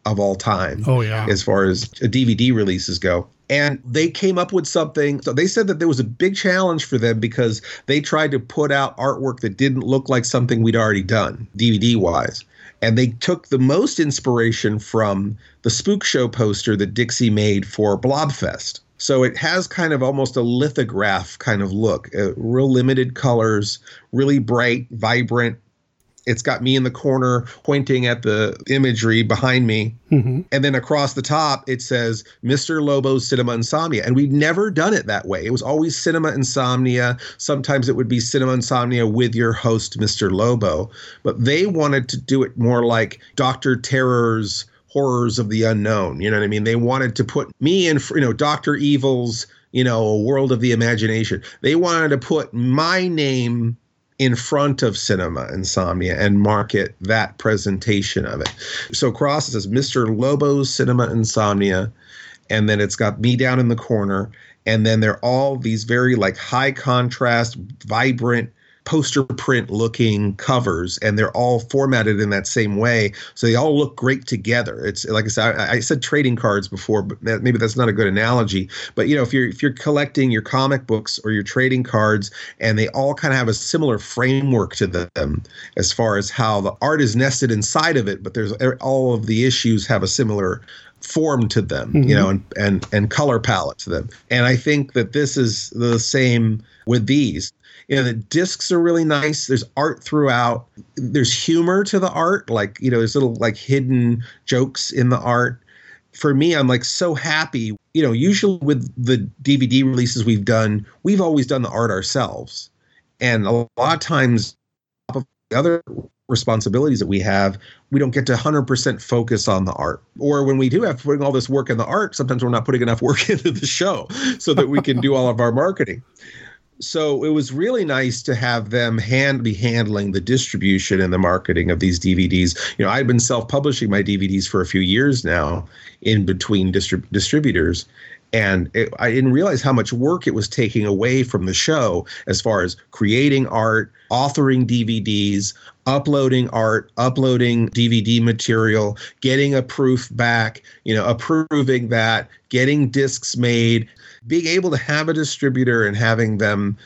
of all time Oh, yeah. as far as dvd releases go. And they came up with something. So they said that there was a big challenge for them because they tried to put out artwork that didn't look like something we'd already done dvd wise and they took the most inspiration from the spook show poster that dixie made for blobfest. So it has kind of almost a lithograph kind of look uh, real limited colors really bright vibrant it's got me in the corner pointing at the imagery behind me Mhm. and then across the top it says Mr. Lobo's Cinema Insomnia. And we'd never done it that way. It was always Cinema Insomnia. Sometimes it would be Cinema Insomnia with your host, Mr. Lobo. But they wanted to do it more like Dr. Terror's Horrors of the Unknown. You know what I mean? They wanted to put me in, you know, Dr. Evil's, you know, World of the Imagination. They wanted to put my name in front of Cinema Insomnia and market that presentation of it. So across it says Mr. Lobo's Cinema Insomnia, and then it's got me down in the corner, and then they're all these very like high contrast, vibrant poster print looking covers and they're all formatted in that same way. So they all look great together. It's like i said i, I said trading cards before but that, maybe that's not a good analogy. But you know if you're if you're collecting your comic books or your trading cards and they all kind of have a similar framework to them as far as how the art is nested inside of it but there's all of the issues have a similar form to them you Mhm. know and, and and color palette to them. And i think that this is the same with these you know the discs are really nice. There's art throughout. There's humor to the art like you know there's little like hidden jokes in the art. For me i'm like so happy. You know usually with the dvd releases we've done we've always done the art ourselves. And a lot of times the other responsibilities that we have we don't get to 100% focus on the art. Or when we do have to put all this work in the art sometimes we're not putting enough work into the show so that we can do all of our marketing so it was really nice to have them hand be handling the distribution and the marketing of these DVDs. You know, I've been self-publishing my DVDs for a few years now, in between distrib- distributors, and it, I didn't realize how much work it was taking away from the show as far as creating art, authoring DVDs, uploading art, uploading DVD material, getting a proof back, you know, approving that, getting discs made, being able to have a distributor and having them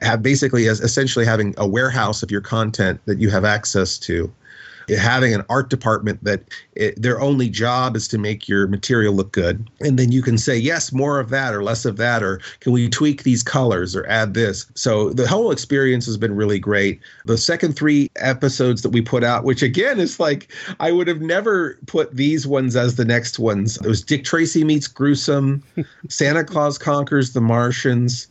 have basically as essentially having a warehouse of your content that you have access to having an art department that it, their only job is to make your material look good. And then you can say yes more of that or less of that or can we tweak these colors or add this? So the whole experience has been really great. The second three episodes that we put out which again is like i would have never put these ones as the next ones. It was dick tracy meets gruesome santa claus conquers the martians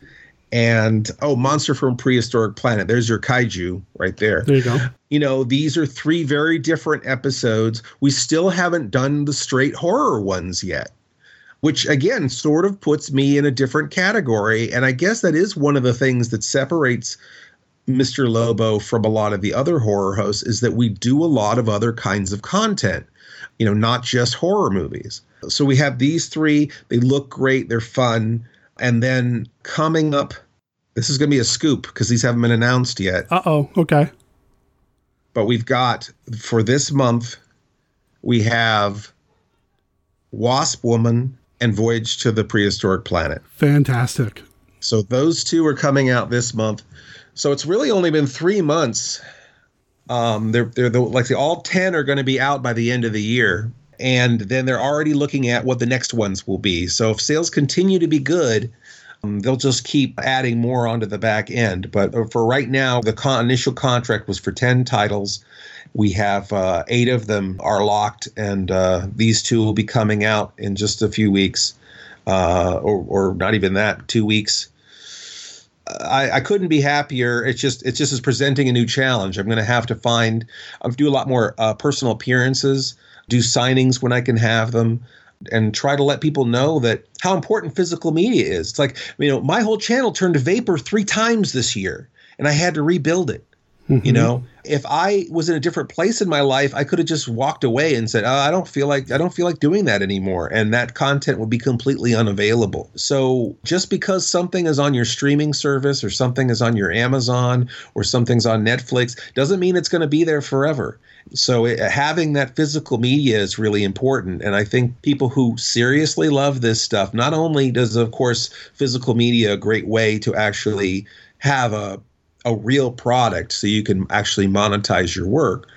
and oh monster from prehistoric planet. There's your kaiju right there. There you go. you know these are three very different episodes. We still haven't done the straight horror ones yet which again sort of puts me in a different category. And i guess that is one of the things that separates mr lobo from a lot of the other horror hosts is that we do a lot of other kinds of content you know not just horror movies. So we have these three. They look great. They're fun and then coming up this is going to be a scoop because these haven't been announced yet Uh oh. Okay. but we've got for this month we have wasp woman and Voyage to the Prehistoric Planet. Fantastic. So those two are coming out this month. So it's really only been three months. Um, they're they're the, like the all ten are going to be out by the end of the year, and then they're already looking at what the next ones will be. So if sales continue to be good, um, they'll just keep adding more onto the back end. But uh, for right now, the con- initial contract was for ten titles. We have uh, eight of them are locked, and uh, these two will be coming out in just a few weeks, uh, or, or not even that, two weeks. I, I, couldn't be happier. It's just it's just is presenting a new challenge. I'm going to have to find, I'll do a lot more uh, personal appearances, do signings when I can have them, and try to let people know that how important physical media is. It's like you know my whole channel turned to vapor three times this year, and I had to rebuild it. Mm-hmm. You know, if I was in a different place in my life, I could have just walked away and said, oh, "I don't feel like I don't feel like doing that anymore," and that content would be completely unavailable. So, just because something is on your streaming service or something is on your Amazon or something's on Netflix doesn't mean it's going to be there forever. So, it, having that physical media is really important, and I think people who seriously love this stuff, not only does of course physical media a great way to actually have a a real product so you can actually monetize your work.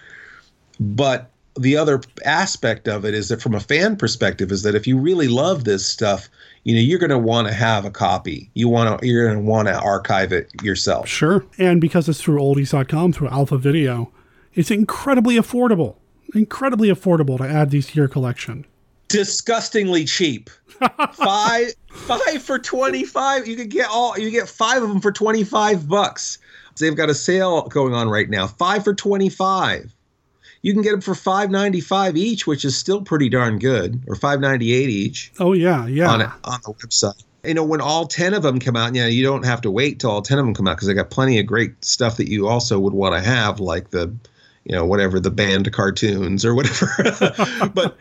But the other aspect of it is that from a fan perspective is that if you really love this stuff, you know, you're going to want to have a copy. You want to you're going to want to archive it yourself. Sure. And because it's through oldies.com through Alpha Video, it's incredibly affordable. Incredibly affordable to add these to your collection. Disgustingly cheap. five five for 25. You can get all you get 5 of them for 25 bucks. They've got a sale going on right now. Five for twenty-five. You can get them for five ninety-five each, which is still pretty darn good, or five ninety-eight each. Oh yeah, yeah. On on the website. You know, when all ten of them come out, yeah, you don't have to wait till all ten of them come out because they got plenty of great stuff that you also would want to have, like the you know whatever the band cartoons or whatever but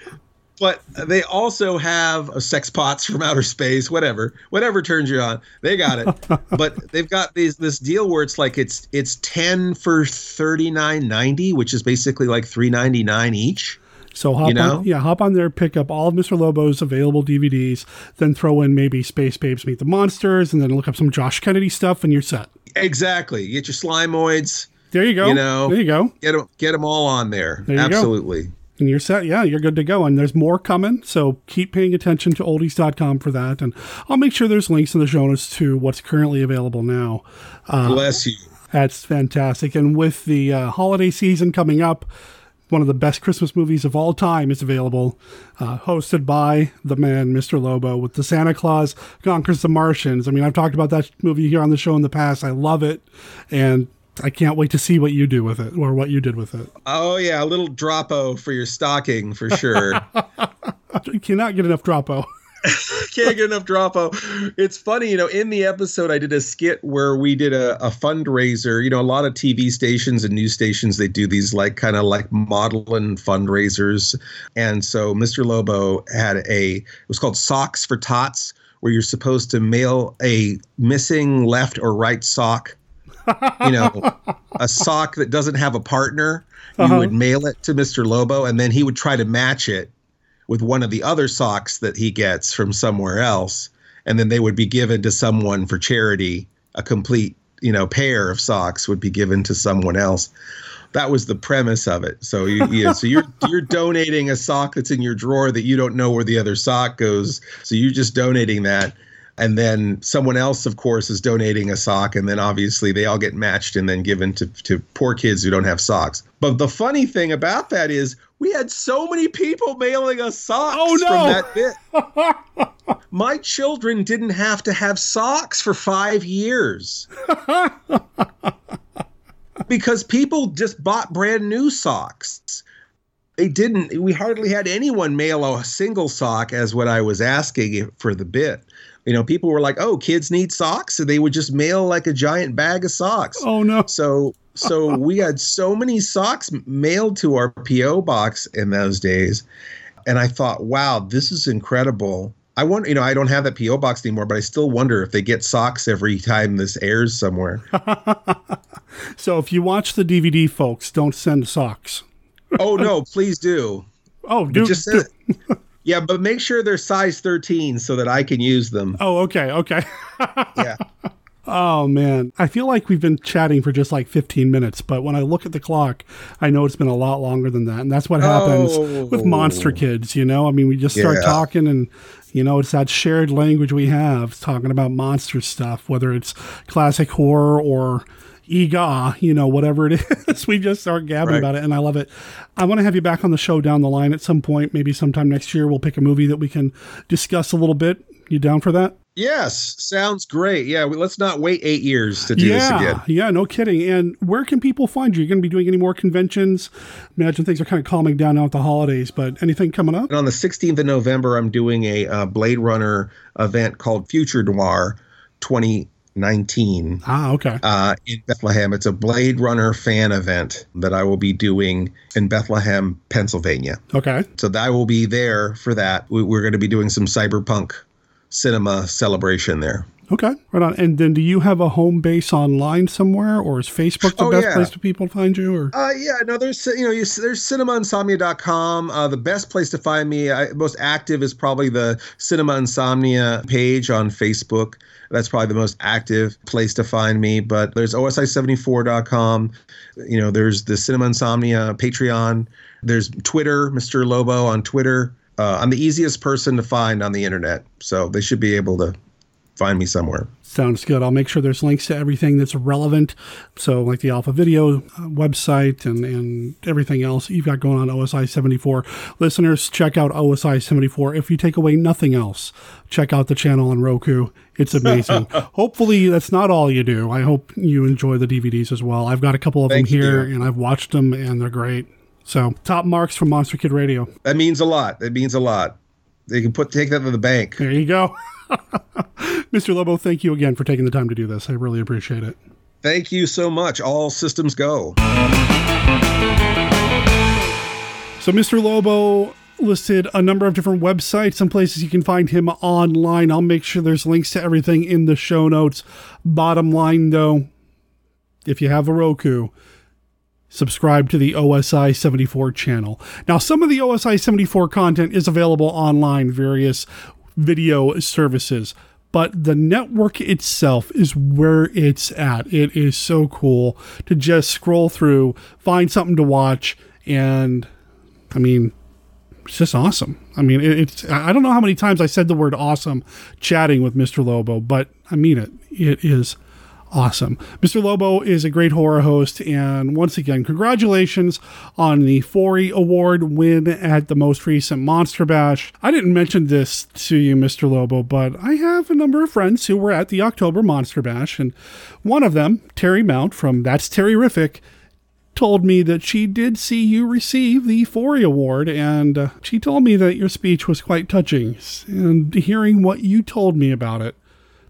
but they also have a sex pots from outer space, whatever, whatever turns you on. They got it. but they've got these this deal where it's like it's it's ten for thirty nine ninety, which is basically like three ninety nine each. So hop you know? on, yeah, hop on there, pick up all of Mr. Lobo's available DVDs, then throw in maybe Space Babes Meet the Monsters, and then look up some Josh Kennedy stuff, and you're set. Exactly. You get your Slimoids. There you go. You know, there you go. Get them, get them all on there. there Absolutely. Go and you're set. Yeah, you're good to go. And there's more coming. So keep paying attention to oldies.com for that. And I'll make sure there's links in the show notes to what's currently available now. Uh, Bless you. That's fantastic. And with the uh, holiday season coming up, one of the best Christmas movies of all time is available, uh, hosted by the man, Mr. Lobo, with the Santa Claus Conquers the Martians. I mean, I've talked about that movie here on the show in the past. I love it. And I can't wait to see what you do with it or what you did with it. Oh yeah, a little droppo for your stocking for sure. you cannot get enough droppo. Can't get enough droppo. It's funny, you know, in the episode I did a skit where we did a, a fundraiser. You know, a lot of TV stations and news stations they do these like kind of like modeling fundraisers. And so Mr. Lobo had a it was called Socks for Tots, where you're supposed to mail a missing left or right sock you know, a sock that doesn't have a partner, you uh-huh. would mail it to Mr. Lobo, and then he would try to match it with one of the other socks that he gets from somewhere else, and then they would be given to someone for charity. A complete, you know, pair of socks would be given to someone else. That was the premise of it. So you, you so you're you're donating a sock that's in your drawer that you don't know where the other sock goes. So you're just donating that and then someone else of course is donating a sock and then obviously they all get matched and then given to, to poor kids who don't have socks. But the funny thing about that is we had so many people mailing us socks oh, no. from that bit. My children didn't have to have socks for five years. Because people just bought brand new socks. They didn't we hardly had anyone mail a single sock as what i was asking for the bit you know, people were like, "Oh, kids need socks," so they would just mail like a giant bag of socks. Oh no! So so we had so many socks mailed to our PO box in those days, and I thought, "Wow, this is incredible." I wonder, you know, I don't have that PO box anymore, but I still wonder if they get socks every time this airs somewhere. so if you watch the DVD, folks, don't send socks. oh no, please do. Oh, do just send do. Yeah, but make sure they're size 13 so that I can use them. Oh, okay, okay. yeah. Oh man, I feel like we've been chatting for just like 15 minutes, but when I look at the clock, I know it's been a lot longer than that. And that's what happens Oh. with Monster oh. Kids, you know? I mean, we just start Yeah. talking and you know, it's that shared language we have talking about monster stuff, whether it's classic horror or Eegah, you know, whatever it is. we just start gabbing Right. about it and I love it. I want to have you back on the show down the line at some point, maybe sometime next year. We'll pick a movie that we can discuss a little bit. You down for that? Yes, sounds great. Yeah, we, let's not wait eight years to do yeah, this again. Yeah, no kidding. And where can people find you? You're going to be doing any more conventions? Imagine things are kind of calming down now at the holidays, but anything coming up? And on the 16th of November, I'm doing a uh, Blade Runner event called Future Noir 2019 Ah, okay. uh, in Bethlehem. It's a Blade Runner fan event that I will be doing in Bethlehem, Pennsylvania. Okay. So that I will be there for that. We, we're going to be doing some cyberpunk cinema celebration there. Okay. Right on. And then do you have a home base online somewhere or is Facebook the Oh, best yeah. place for people to find you or Uh, yeah, no, there's you know you, there's cinemainsomnia.com. Uh, the best place to find me, I, most active, is probably the Cinema Insomnia page on Facebook. That's probably the most active place to find me. But there's osi74.com. You know, there's the Cinema Insomnia Patreon. There's Twitter, Mr. Lobo on Twitter. Uh, I'm the easiest person to find on the internet, so they should be able to find me somewhere. Sounds good. I'll make sure there's links to everything that's relevant. So, like the Alpha Video uh, website and, and everything else you've got going on OSI 74. Listeners, check out OSI 74. If you take away nothing else, check out the channel on Roku. It's amazing. Hopefully, that's not all you do. I hope you enjoy the DVDs as well. I've got a couple of Thank them here, dear. and I've watched them, and they're great. So, top marks from Monster Kid Radio. That means a lot. That means a lot. They can put take that to the bank. There you go. Mr. Lobo, thank you again for taking the time to do this. I really appreciate it. Thank you so much. All systems go. So, Mr. Lobo listed a number of different websites and places you can find him online. I'll make sure there's links to everything in the show notes. Bottom line, though, if you have a Roku, subscribe to the OSI 74 channel. Now, some of the OSI 74 content is available online, various video services, but the network itself is where it's at. It is so cool to just scroll through, find something to watch, and I mean, it's just awesome. I mean, it's I don't know how many times I said the word awesome chatting with Mr. Lobo, but I mean it. It is awesome. Mr. Lobo is a great horror host, and once again, congratulations on the Forry Award win at the most recent Monster Bash. I didn't mention this to you, Mr. Lobo, but I have a number of friends who were at the October Monster Bash, and one of them, Terry Mount from That's Terryrific, told me that she did see you receive the Forry Award, and uh, she told me that your speech was quite touching. And hearing what you told me about it,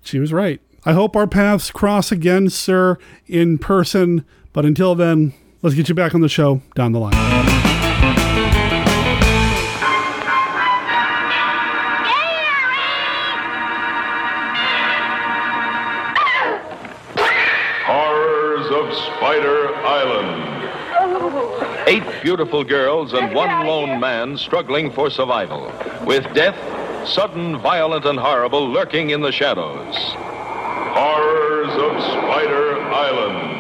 she was right. I hope our paths cross again, sir, in person. But until then, let's get you back on the show down the line. Horrors of Spider Island. Eight beautiful girls and one lone man struggling for survival, with death, sudden, violent, and horrible, lurking in the shadows. Horrors of Spider Island.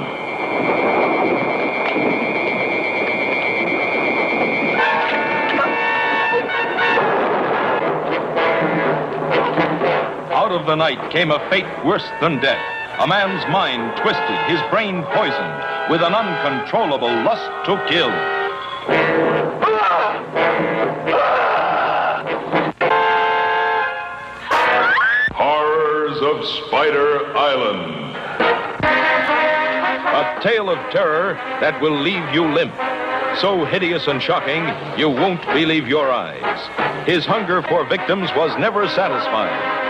Out of the night came a fate worse than death. A man's mind twisted, his brain poisoned, with an uncontrollable lust to kill. Spider Island. A tale of terror that will leave you limp. So hideous and shocking, you won't believe your eyes. His hunger for victims was never satisfied.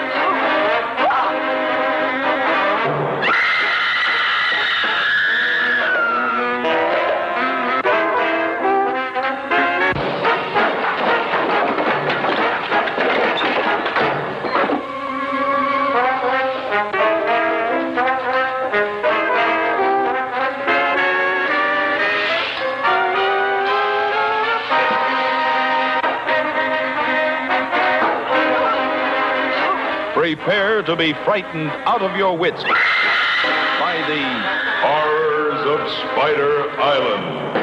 To be frightened out of your wits by the horrors of Spider Island.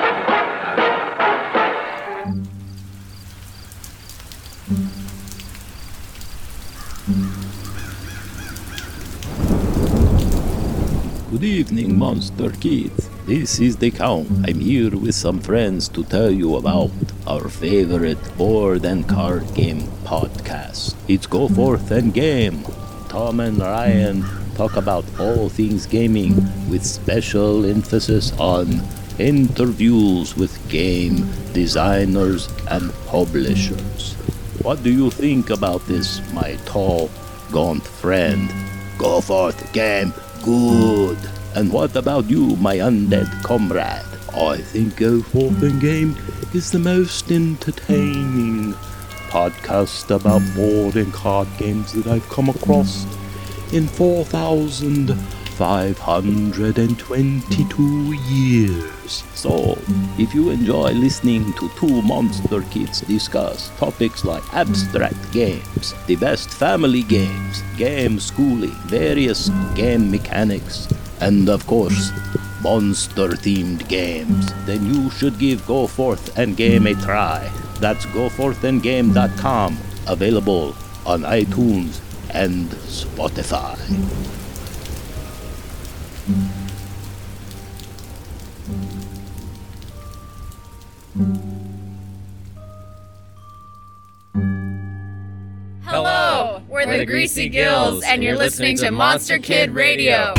Good evening, Monster Kids. This is the Count. I'm here with some friends to tell you about our favorite board and card game podcast. It's Go Forth and Game. Tom and Ryan talk about all things gaming with special emphasis on interviews with game designers and publishers. What do you think about this, my tall, gaunt friend? Go forth, game. Good. And what about you, my undead comrade? I think Go Forth and Game is the most entertaining podcast about board and card games that I've come across in 4,522 years. So, if you enjoy listening to two monster kids discuss topics like abstract games, the best family games, game schooling, various game mechanics, and of course, monster themed games, then you should give Go Forth and Game a try. That's goforthandgame.com, available on iTunes and Spotify. Hello, we're the Greasy Gills, and you're listening to Monster Kid Radio.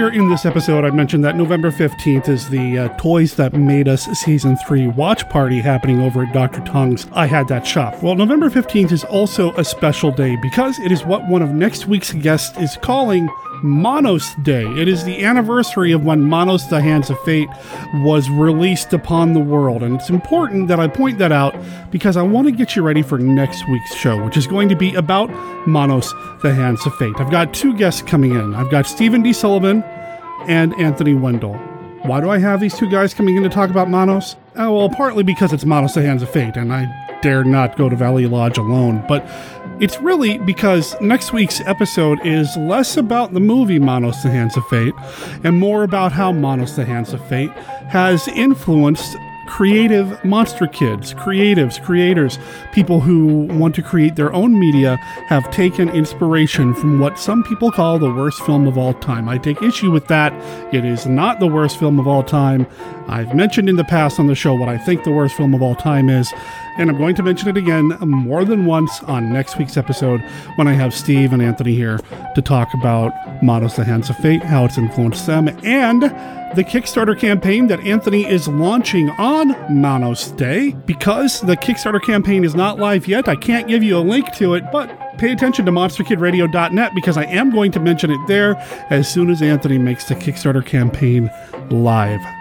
Earlier in this episode, I mentioned that November 15th is the uh, Toys That Made Us Season 3 watch party happening over at Dr. Tong's I Had That Shop. Well, November 15th is also a special day because it is what one of next week's guests is calling Manos Day. It is the anniversary of when Manos the Hands of Fate was released upon the world. And it's important that I point that out because I want to get you ready for next week's show, which is going to be about Manos the Hands of Fate. I've got two guests coming in. I've got Stephen D. Sullivan and Anthony Wendell. Why do I have these two guys coming in to talk about Manos? Oh, well, partly because it's Manos the Hands of Fate, and I dare not go to Valley Lodge alone, but it's really because next week's episode is less about the movie Manos the Hands of Fate and more about how Manos the Hands of Fate has influenced creative monster kids, creatives, creators, people who want to create their own media have taken inspiration from what some people call the worst film of all time. I take issue with that. It is not the worst film of all time. I've mentioned in the past on the show what I think the worst film of all time is, and I'm going to mention it again more than once on next week's episode when I have Steve and Anthony here to talk about Manos the Hands of Fate, how it's influenced them, and the Kickstarter campaign that Anthony is launching on Manos Day. Because the Kickstarter campaign is not live yet, I can't give you a link to it, but pay attention to monsterkidradio.net because I am going to mention it there as soon as Anthony makes the Kickstarter campaign live.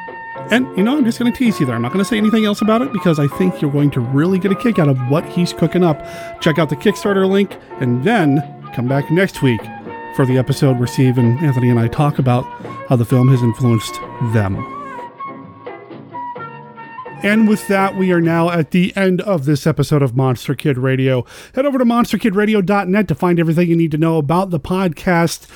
And, you know, I'm just going to tease you there. I'm not going to say anything else about it because I think you're going to really get a kick out of what he's cooking up. Check out the Kickstarter link and then come back next week for the episode where Steve and Anthony and I talk about how the film has influenced them. And with that, we are now at the end of this episode of Monster Kid Radio. Head over to monsterkidradio.net to find everything you need to know about the podcast.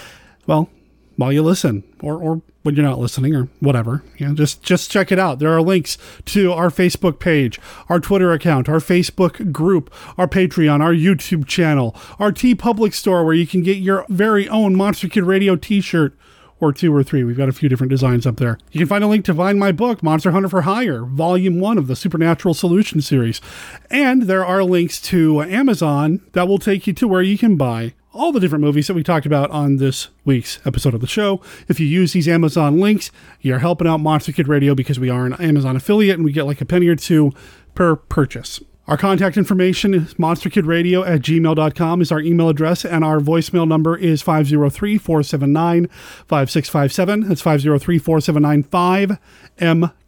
Well, while you listen, or, or when you're not listening, or whatever. You know, just just check it out. There are links to our Facebook page, our Twitter account, our Facebook group, our Patreon, our YouTube channel, our TeePublic store where you can get your very own Monster Kid Radio T-shirt or two or three. We've got a few different designs up there. You can find a link to find my book, Monster Hunter for Hire, Volume 1 of the Supernatural Solution series. And there are links to Amazon that will take you to where you can buy all the different movies that we talked about on this week's episode of the show. If you use these Amazon links, you're helping out Monster Kid Radio because we are an Amazon affiliate and we get like a penny or two per purchase. Our contact information is monsterkidradio at gmail.com is our email address, and our voicemail number is 503 479 5657. That's 503 479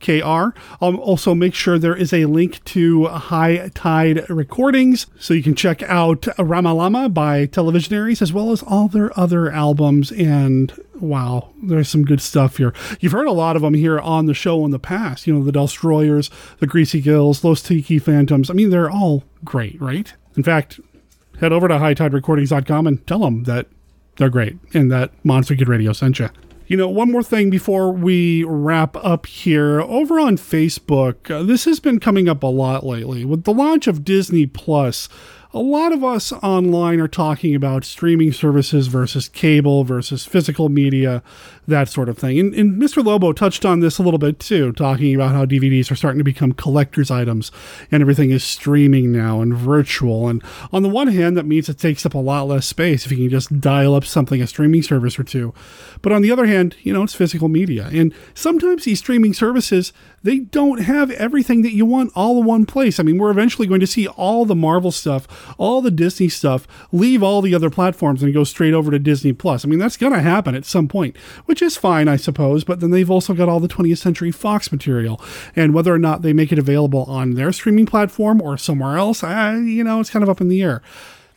5MKR. I'll um, also make sure there is a link to High Tide Recordings so you can check out Ramalama by Televisionaries as well as all their other albums and wow, there's some good stuff here. You've heard a lot of them here on the show in the past. You know, the Destroyers, the Greasy Gills, Los Tiki Phantoms. I mean, they're all great, right? In fact, head over to hightiderecordings.com and tell them that they're great and that Monster Kid Radio sent you. You know, one more thing before we wrap up here. Over on Facebook, uh, this has been coming up a lot lately. With the launch of Disney Plus, a lot of us online are talking about streaming services versus cable versus physical media, that sort of thing. And, and, Mr. Lobo touched on this a little bit too, talking about how DVDs are starting to become collector's items and everything is streaming now and virtual. And on the one hand, that means it takes up a lot less space if you can just dial up something, a streaming service or two. But on the other hand, you know, it's physical media. And sometimes these streaming services, they don't have everything that you want all in one place. I mean, we're eventually going to see all the Marvel stuff, all the Disney stuff, leave all the other platforms and go straight over to Disney Plus. I mean, that's going to happen at some point, which is fine, I suppose. But then they've also got all the 20th Century Fox material, and whether or not they make it available on their streaming platform or somewhere else, I, you know, it's kind of up in the air.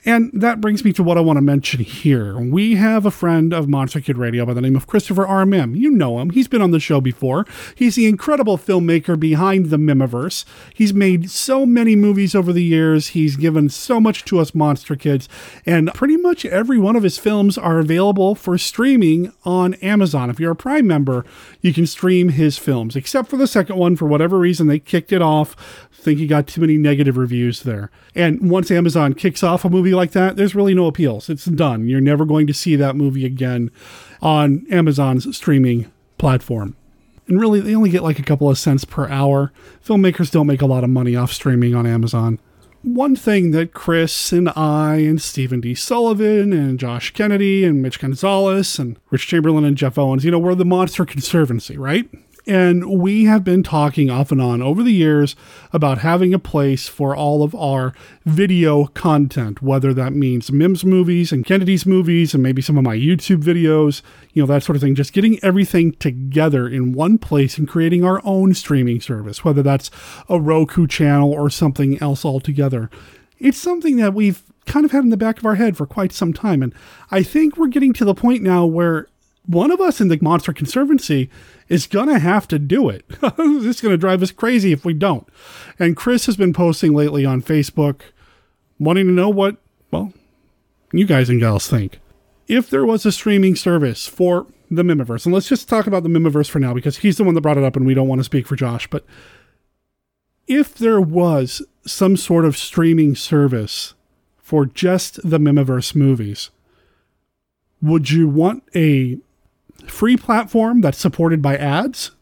And that brings me to what I want to mention here. We have a friend of Monster Kid Radio by the name of Christopher R. Mihm. You know him. He's been on the show before. He's the incredible filmmaker behind the Mihmiverse. He's made so many movies over the years. He's given so much to us Monster Kids. And pretty much every one of his films are available for streaming on Amazon. If you're a Prime member, you can stream his films, except for the second one. For whatever reason, they kicked it off think he got too many negative reviews there. And once Amazon kicks off a movie like that, there's really no appeals. It's done. You're never going to see that movie again on Amazon's streaming platform. And really, they only get like a couple of cents per hour. Filmmakers don't make a lot of money off streaming on Amazon. One thing that Chris and I and Stephen D. Sullivan and Josh Kennedy and Mitch Gonzalez and Rich Chamberlain and Jeff Owens, you know, we're the Monster Conservancy, right? And we have been talking off and on over the years about having a place for all of our video content, whether that means Mihm's movies and Kennedy's movies and maybe some of my YouTube videos, you know, that sort of thing. Just getting everything together in one place and creating our own streaming service, whether that's a Roku channel or something else altogether. It's something that we've kind of had in the back of our head for quite some time. And I think we're getting to the point now where one of us in the Monster Conservancy is going to have to do it. this is going to drive us crazy if we don't. And Chris has been posting lately on Facebook, wanting to know what, well, you guys and gals think. If there was a streaming service for the Mihmiverse, and let's just talk about the Mihmiverse for now because he's the one that brought it up and we don't want to speak for Josh, but if there was some sort of streaming service for just the Mihmiverse movies, would you want a free platform that's supported by ads?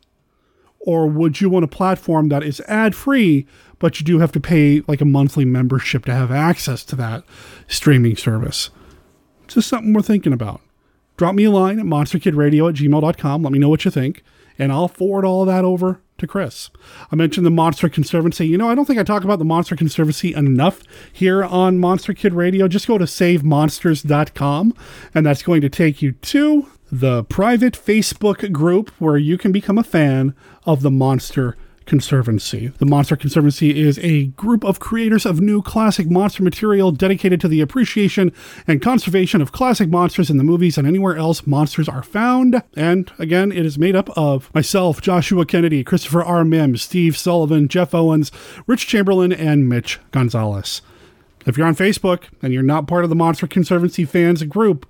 Or would you want a platform that is ad free, but you do have to pay like a monthly membership to have access to that streaming service? It's just something we're thinking about. Drop me a line at monsterkidradio at gmail.com. Let me know what you think, and I'll forward all that over to Chris. I mentioned the Monster Conservancy. You know, I don't think I talk about the Monster Conservancy enough here on Monster Kid Radio. Just go to savemonsters.com, and that's going to take you to the private Facebook group where you can become a fan of the Monster Conservancy. The Monster Conservancy is a group of creators of new classic monster material dedicated to the appreciation and conservation of classic monsters in the movies and anywhere else monsters are found. And again, it is made up of myself, Joshua Kennedy, Christopher R. Mims, Steve Sullivan, Jeff Owens, Rich Chamberlain, and Mitch Gonzalez. If you're on Facebook and you're not part of the Monster Conservancy fans group,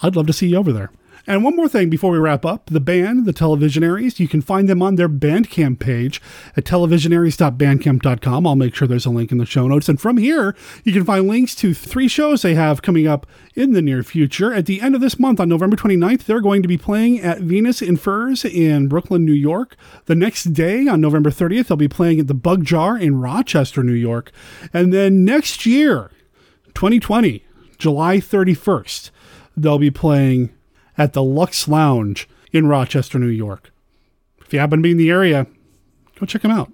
I'd love to see you over there. And one more thing before we wrap up the band, the Televisionaries, you can find them on their Bandcamp page at televisionaries.bandcamp.com. I'll make sure there's a link in the show notes. And from here, you can find links to three shows they have coming up in the near future. At the end of this month, on November 29th, they're going to be playing at Venus in Furs in Brooklyn, New York. The next day, on November 30th, they'll be playing at the Bug Jar in Rochester, New York. And then next year, 2020, July 31st, they'll be playing at the Lux Lounge in Rochester, New York. If you happen to be in the area, go check them out.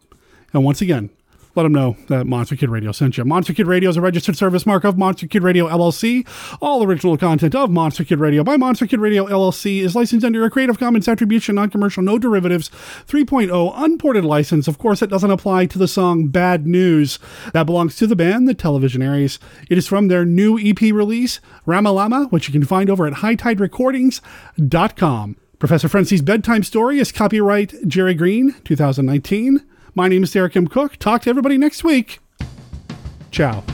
And once again, let them know that Monster Kid Radio sent you. Monster Kid Radio is a registered service mark of Monster Kid Radio LLC. All original content of Monster Kid Radio by Monster Kid Radio LLC is licensed under a Creative Commons Attribution, Non Commercial, No Derivatives 3.0 unported license. Of course, it doesn't apply to the song Bad News. That belongs to the band, the Televisionaries. It is from their new EP release, Ramalama, which you can find over at hightiderecordings.com. Professor Frenzy's Bedtime Story is copyright Jerry Green, 2019. My name is Derek M. Koch. Talk to everybody next week. Ciao.